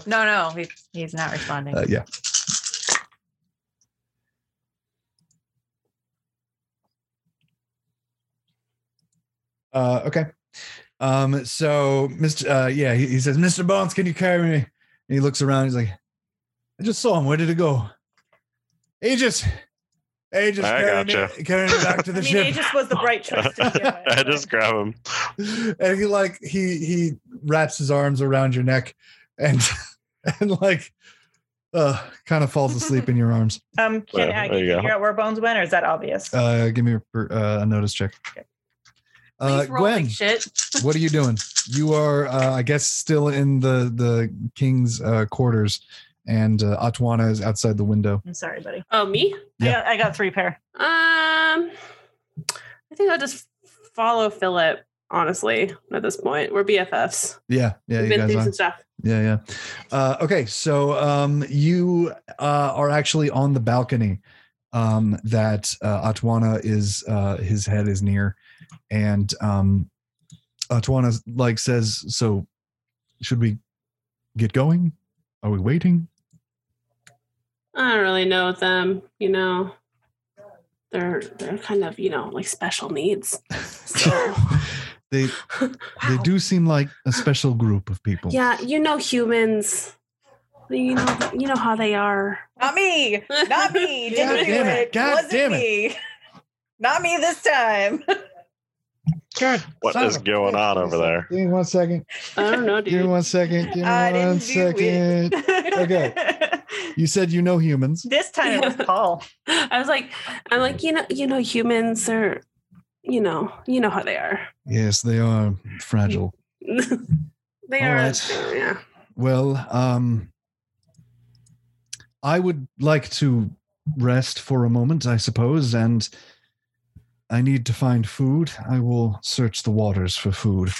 No, no, he, he's not responding. uh, yeah Uh, okay. Um, so Mr. Uh, yeah, he, he says, Mr. Bones, can you carry me? And he looks around. He's like, I just saw him. Where did he go? Aegis. Aegis, I carry gotcha. me, carry me back to the I mean, ship. Aegis was the right choice to begin <laughs> with. I just grab him. and he like he he wraps his arms around your neck and <laughs> and like uh, kind of falls asleep in your <laughs> arms. Um, can Well, Aggie there you go. figure out where Bones went, or is that obvious? Uh, give me a, uh, a notice check. Uh, Please roll like Gwen, shit. what are you doing? You are, uh, I guess, still in the the king's uh, quarters, and uh, Atwana is outside the window. I'm sorry, buddy. Oh, me? I, Yeah. got, I got three pair. Um, I think I'll just follow Philia. Honestly, at this point, we're BFFs. Yeah, yeah, We've you been guys through are. some stuff. Yeah, yeah. Uh, okay, so um, you uh, are actually on the balcony um, that uh, Atwana is. Uh, his head is near, and um, Atwana like says, "So, should we get going? Are we waiting?" I don't really know them. You know, they're they're kind of you know like special needs. So <laughs> they <laughs> they do seem like a special group of people. yeah, you know humans. You know you know how they are. Not me. Not me. <laughs> God Didn't do damn it. it. God Wasn't damn it. me. Not me this time. God, What son is of a going on over there? Give me one second. I don't know, dude. Give me one second. Give me I didn't one do second. it. Okay. You said you know humans. This time it was <laughs> Paul. I was like, I'm like, you know, you know, humans are, you know, you know how they are. Yes, they are fragile. <laughs> they All are. right. Yeah. Well, um, I would like to rest for a moment, I suppose, and I need to find food. I will search the waters for food.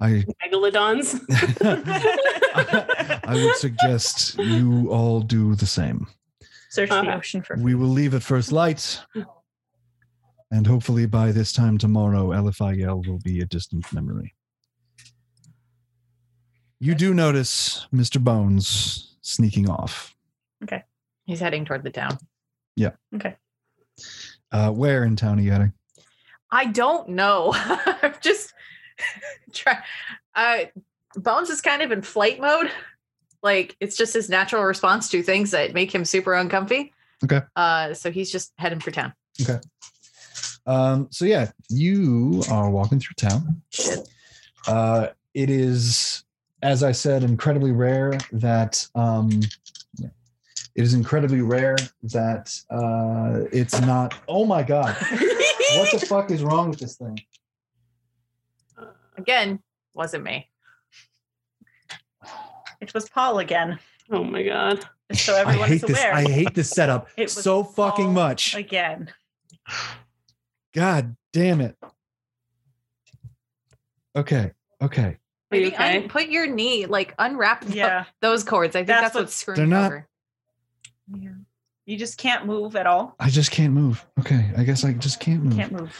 I Megalodons. <laughs> I would suggest you all do the same. Search the Uh-huh. ocean for. We will leave at first light, and hopefully by this time tomorrow, Eliphael will be a distant memory. You do notice Mr. Bones sneaking off. Okay, he's heading toward the town. Yeah. Okay. Uh, where in town are you heading? I don't know. <laughs> I'm just <laughs> try. Uh, Bones is kind of in flight mode. Like it's just his natural response to things that make him super uncomfy. Okay. Uh, so he's just heading for town. Okay. Um, so yeah, you are walking through town. Uh, it is, as I said, incredibly rare that um, it is incredibly rare that uh, it's not. Oh my god! <laughs> What the fuck is wrong with this thing? Again, wasn't me. It was Paul again. oh my god. Just so I everyone is hate this. aware. I hate this setup <laughs> It was so fucking Paul much. Again. God damn it. Okay. Okay. Are you Maybe okay? un- put your knee, like unwrap tho- Yeah. those cords. I think That's that's, what's screwing They're you not- over. Yeah. You just can't move at all. I just can't move. Okay. I guess I just can't move. Can't move.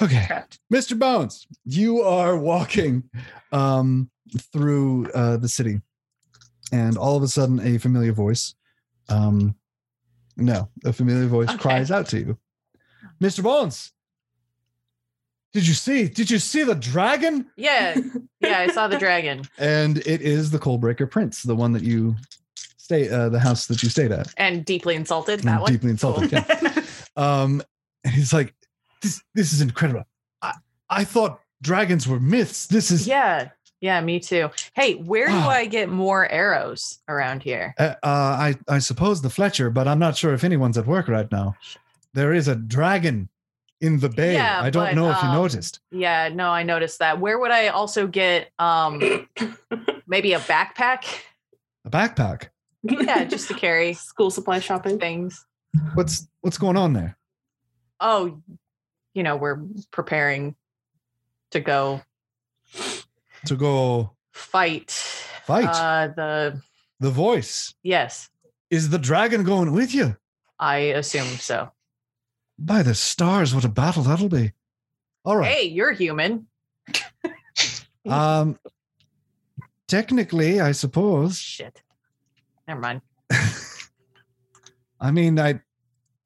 Okay. Mr. Bones, you are walking um, through uh, the city, and all of a sudden, a familiar voice, um, no, a familiar voice Okay. cries out to you, Mr. Bones. Did you see? Did you see the dragon? Yeah, yeah. I saw the <laughs> dragon, And it is the Coalbreaker Prince, the one that you stay, uh, the house that you stayed at. and deeply insulted. and That one. deeply insulted. Cool. Yeah. <laughs> Um, and he's like, "This, this is incredible. I, I thought dragons were myths. This is Yeah, yeah. Me too. Hey, where do Wow. I get more arrows around here? Uh, uh, I, I suppose the Fletcher, but I'm not sure if anyone's at work right now. There is a dragon in the bay. Yeah, I don't but, know if you um, noticed. Yeah, no, I noticed that. Where would I also get um <coughs> maybe a backpack? A backpack. Yeah, just to carry <laughs> School supply shopping. things. What's what's going on there? Oh, you know, we're preparing to go To go fight. fight Uh the the voice. yes, Is the dragon going with you? I assume so. By the stars, what a battle that'll be. All right. Hey, you're human. <laughs> Um, technically, I suppose. Shit. Never mind. <laughs> I mean, I,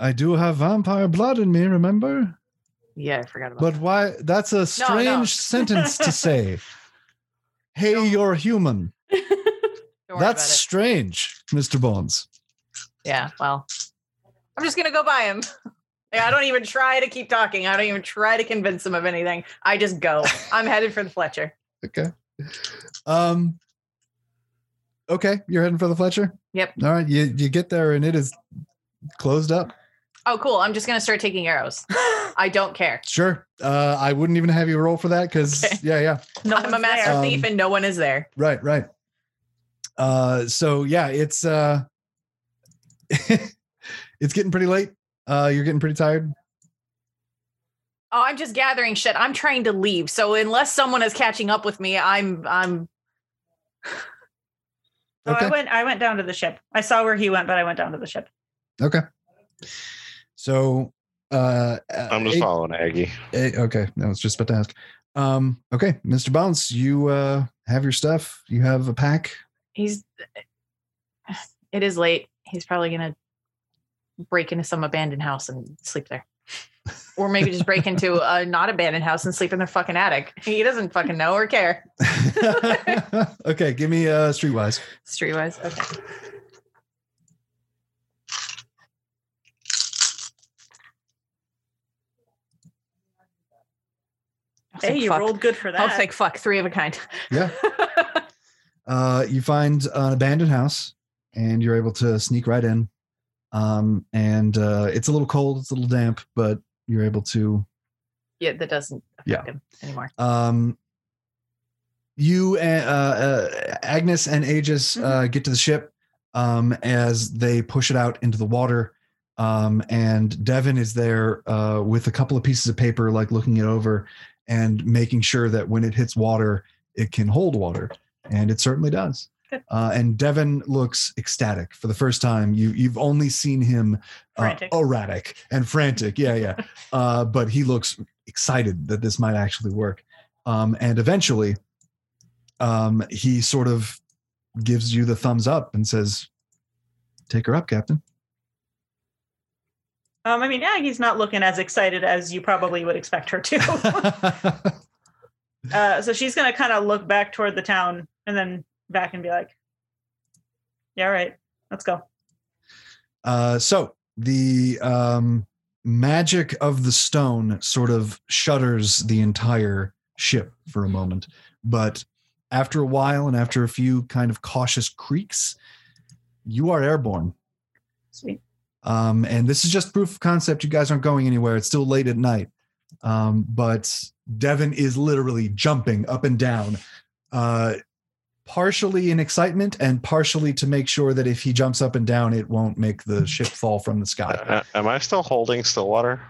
I do have vampire blood in me. Remember? Yeah, I forgot about But why? That's a strange sentence to <laughs> say. Hey, you're human. <laughs> Don't That's strange, Mr. Bones. Yeah, well, I'm just gonna go by him. I don't even try to keep talking. I don't even try to convince him of anything. I just go. I'm headed for the Fletcher. <laughs> Okay. Um. Okay, you're heading for the Fletcher. Yep. All right, you you get there and it is closed up. Oh, cool. I'm just gonna start taking arrows. <laughs> I don't care. Sure. Uh, I wouldn't even have you roll for that because Okay. yeah, yeah. No I'm a master there. thief Um, and no one is there. Right, right. Uh, so yeah, it's uh, <laughs> it's getting pretty late. Uh, you're getting pretty tired. Oh, I'm just gathering shit. I'm trying to leave. So unless someone is catching up with me, I'm I'm Oh, Okay. I went. I went down to the ship. I saw where he went, but I went down to the ship. Okay. So uh, I'm just eight- following Aggie. eight- okay, I was just about to ask. Um, okay, Mr. Bounce, you uh have your stuff. You have a pack. he's <sighs> it is late. He's probably gonna break into some abandoned house and sleep there. Or maybe just break into <laughs> a not abandoned house and sleep in their fucking attic. He doesn't fucking know or care. <laughs> okay, give me uh streetwise. Streetwise. Okay. Hey, take you fuck. rolled good for that. I'll take fuck. Three of a kind. Yeah. <laughs> Uh, you find an abandoned house and you're able to sneak right in. Um, and uh, it's a little cold, it's a little damp, but you're able to. yeah, that doesn't affect Yeah. him anymore. Um, you, uh, uh, Agnes and Aegis uh, get to the ship um, as they push it out into the water. Um, and Devin is there uh, with a couple of pieces of paper, like looking it over and making sure that when it hits water, it can hold water. And it certainly does. Uh, and Devin looks ecstatic for the first time. You you've only seen him uh, erratic and frantic. Yeah, yeah. <laughs> uh, but he looks excited that this might actually work. Um, and eventually, um, he sort of gives you the thumbs up and says, "Take her up, Captain." Um, I mean, yeah, he's not looking as excited as you probably would expect her to. <laughs> uh, so she's gonna kind of look back toward the town and then back and be like, "Yeah, all right, let's go." Uh, so the um, magic of the stone sort of shutters the entire ship for a moment, but after a while and after a few kind of cautious creaks, you are airborne. Sweet. Um, and this is just proof of concept. You guys aren't going anywhere. It's still late at night. Um, but Devin is literally jumping up and down, uh, partially in excitement and partially to make sure that if he jumps up and down, it won't make the ship fall from the sky. Uh, am I still holding Stillwater?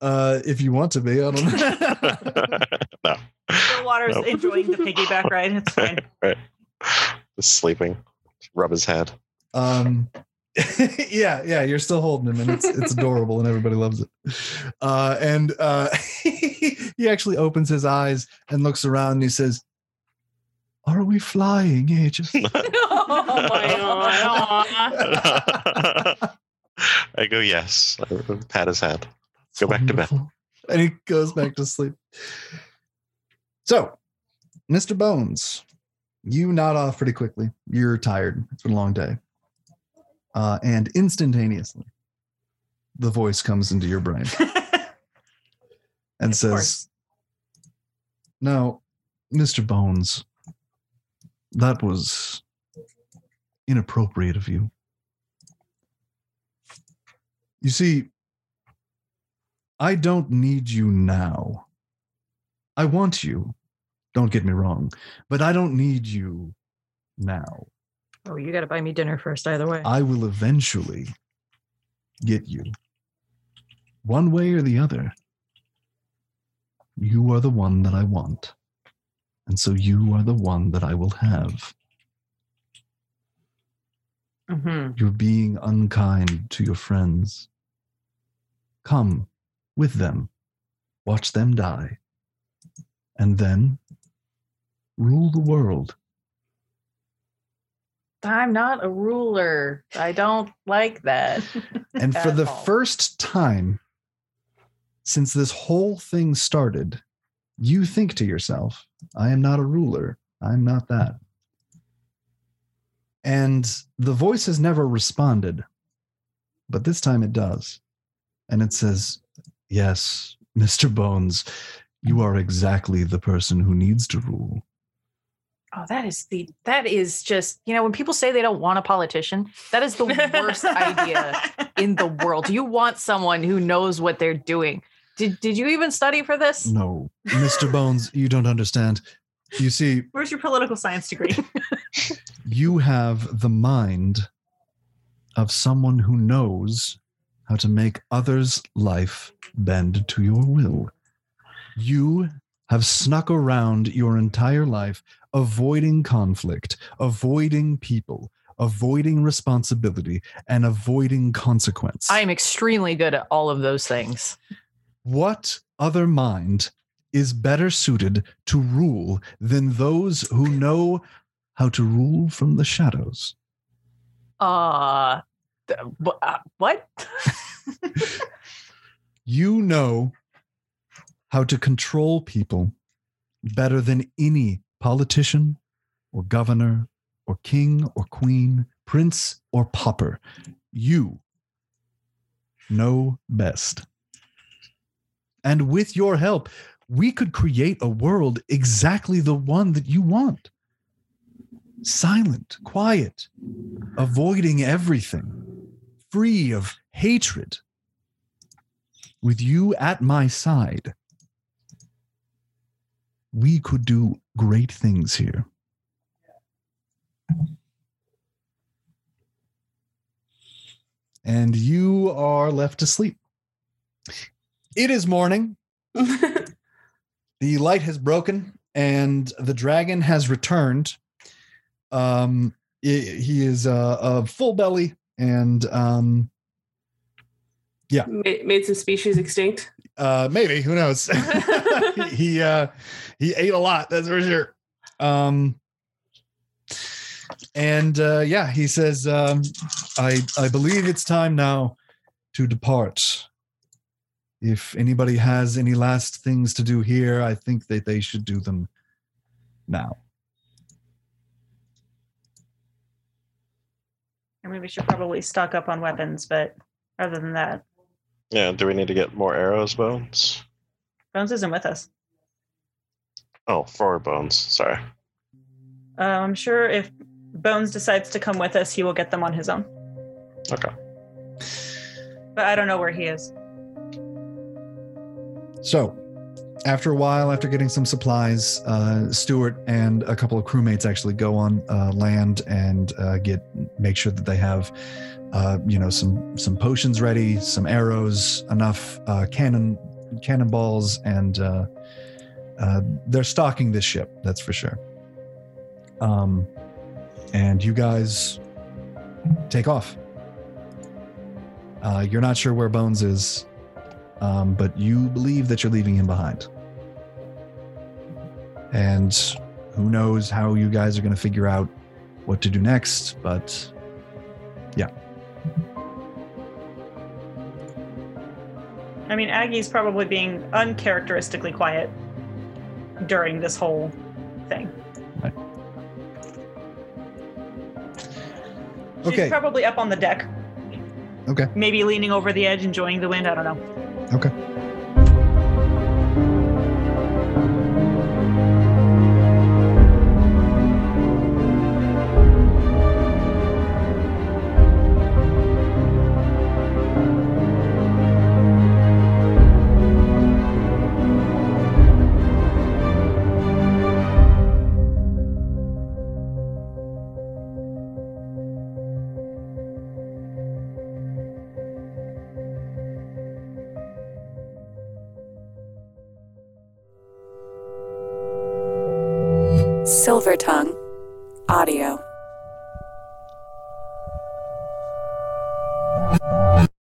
Uh, if you want to be, I don't know. <laughs> no. Stillwater's Nope. enjoying the piggyback ride. It's <laughs> fine. right. Just sleeping. Rub his head. um, <laughs> yeah, yeah, you're still holding him, and it's it's adorable, and everybody loves it. Uh, and uh, <laughs> he actually opens his eyes and looks around, and he says, "Are we flying, Aegis?" <laughs> oh my god. I go, yes. I pat his head. Go back to bed. And he goes back to sleep. So, Mr. Bones, you nod off pretty quickly. You're tired. It's been a long day. Uh, and instantaneously, the voice comes into your brain <laughs> and Of says, course. Now, Mr. Bones, that was inappropriate of you. You see, I don't need you now. I want you. Don't get me wrong, but I don't need you now. Oh, you got to buy me dinner first, either way. I will eventually get you. One way or the other. You are the one that I want. And so you are the one that I will have. hmm You're being unkind to your friends. Come with them, watch them die, and then rule the world. I'm not a ruler. I don't like that. <laughs> And for the all. first time since this whole thing started, you think to yourself, I am not a ruler. I'm not that. And the voice has never responded, but this time it does. And it says, Yes, Mr. Bones, you are exactly the person who needs to rule. Oh, that is the that is just you know when people say they don't want a politician, that is the worst idea in the <laughs> world. You want someone who knows what they're doing. Did did you even study for this? No, Mr. Bones, you don't understand. You see, Where's your political science degree? <laughs> you have the mind of someone who knows how to make others' life bend to your will. You have snuck around your entire life, avoiding conflict, avoiding people, avoiding responsibility, and avoiding consequence. I am extremely good at all of those things. What other mind is better suited to rule than those who know how to rule from the shadows? Uh, th- uh, what? <laughs> You know how to control people better than any politician or governor or king or queen, prince or pauper. You know best. And with your help, we could create a world exactly the one that you want. Silent, quiet, avoiding everything, free of hatred. With you at my side, we could do great things here. And you are left to sleep. It is morning. <laughs> the light has broken and the dragon has returned. Um, i- he is uh, a full belly and um, Ma- made some species extinct. Uh, maybe who knows? <laughs> <laughs> he uh, he ate a lot. That's for sure. Um, and uh, yeah, he says, um, "I I believe it's time now to depart. If anybody has any last things to do here, I think that they should do them now." I mean, we should probably stock up on weapons, but other than that, Yeah, do we need to get more arrows, Bones? Bones isn't with us. Oh, for bones. Sorry. Uh, I'm sure if Bones decides to come with us, he will get them on his own. Okay. But I don't know where he is. So, after a while, after getting some supplies, uh, Stuart and a couple of crewmates actually go on uh, land and uh, get make sure that they have, uh, you know, some some potions ready, some arrows, enough uh, cannon cannonballs, and uh, uh, they're stocking this ship. That's for sure. Um, and you guys take off. Uh, you're not sure where Bones is um, but you believe that you're leaving him behind. And who knows how you guys are going to figure out what to do next, but I mean, Aggie's probably being uncharacteristically quiet during this whole thing. Right. She's Okay. probably up on the deck. Okay. Maybe leaning over the edge, enjoying the wind. I don't know. okay. Silver Tongue Audio.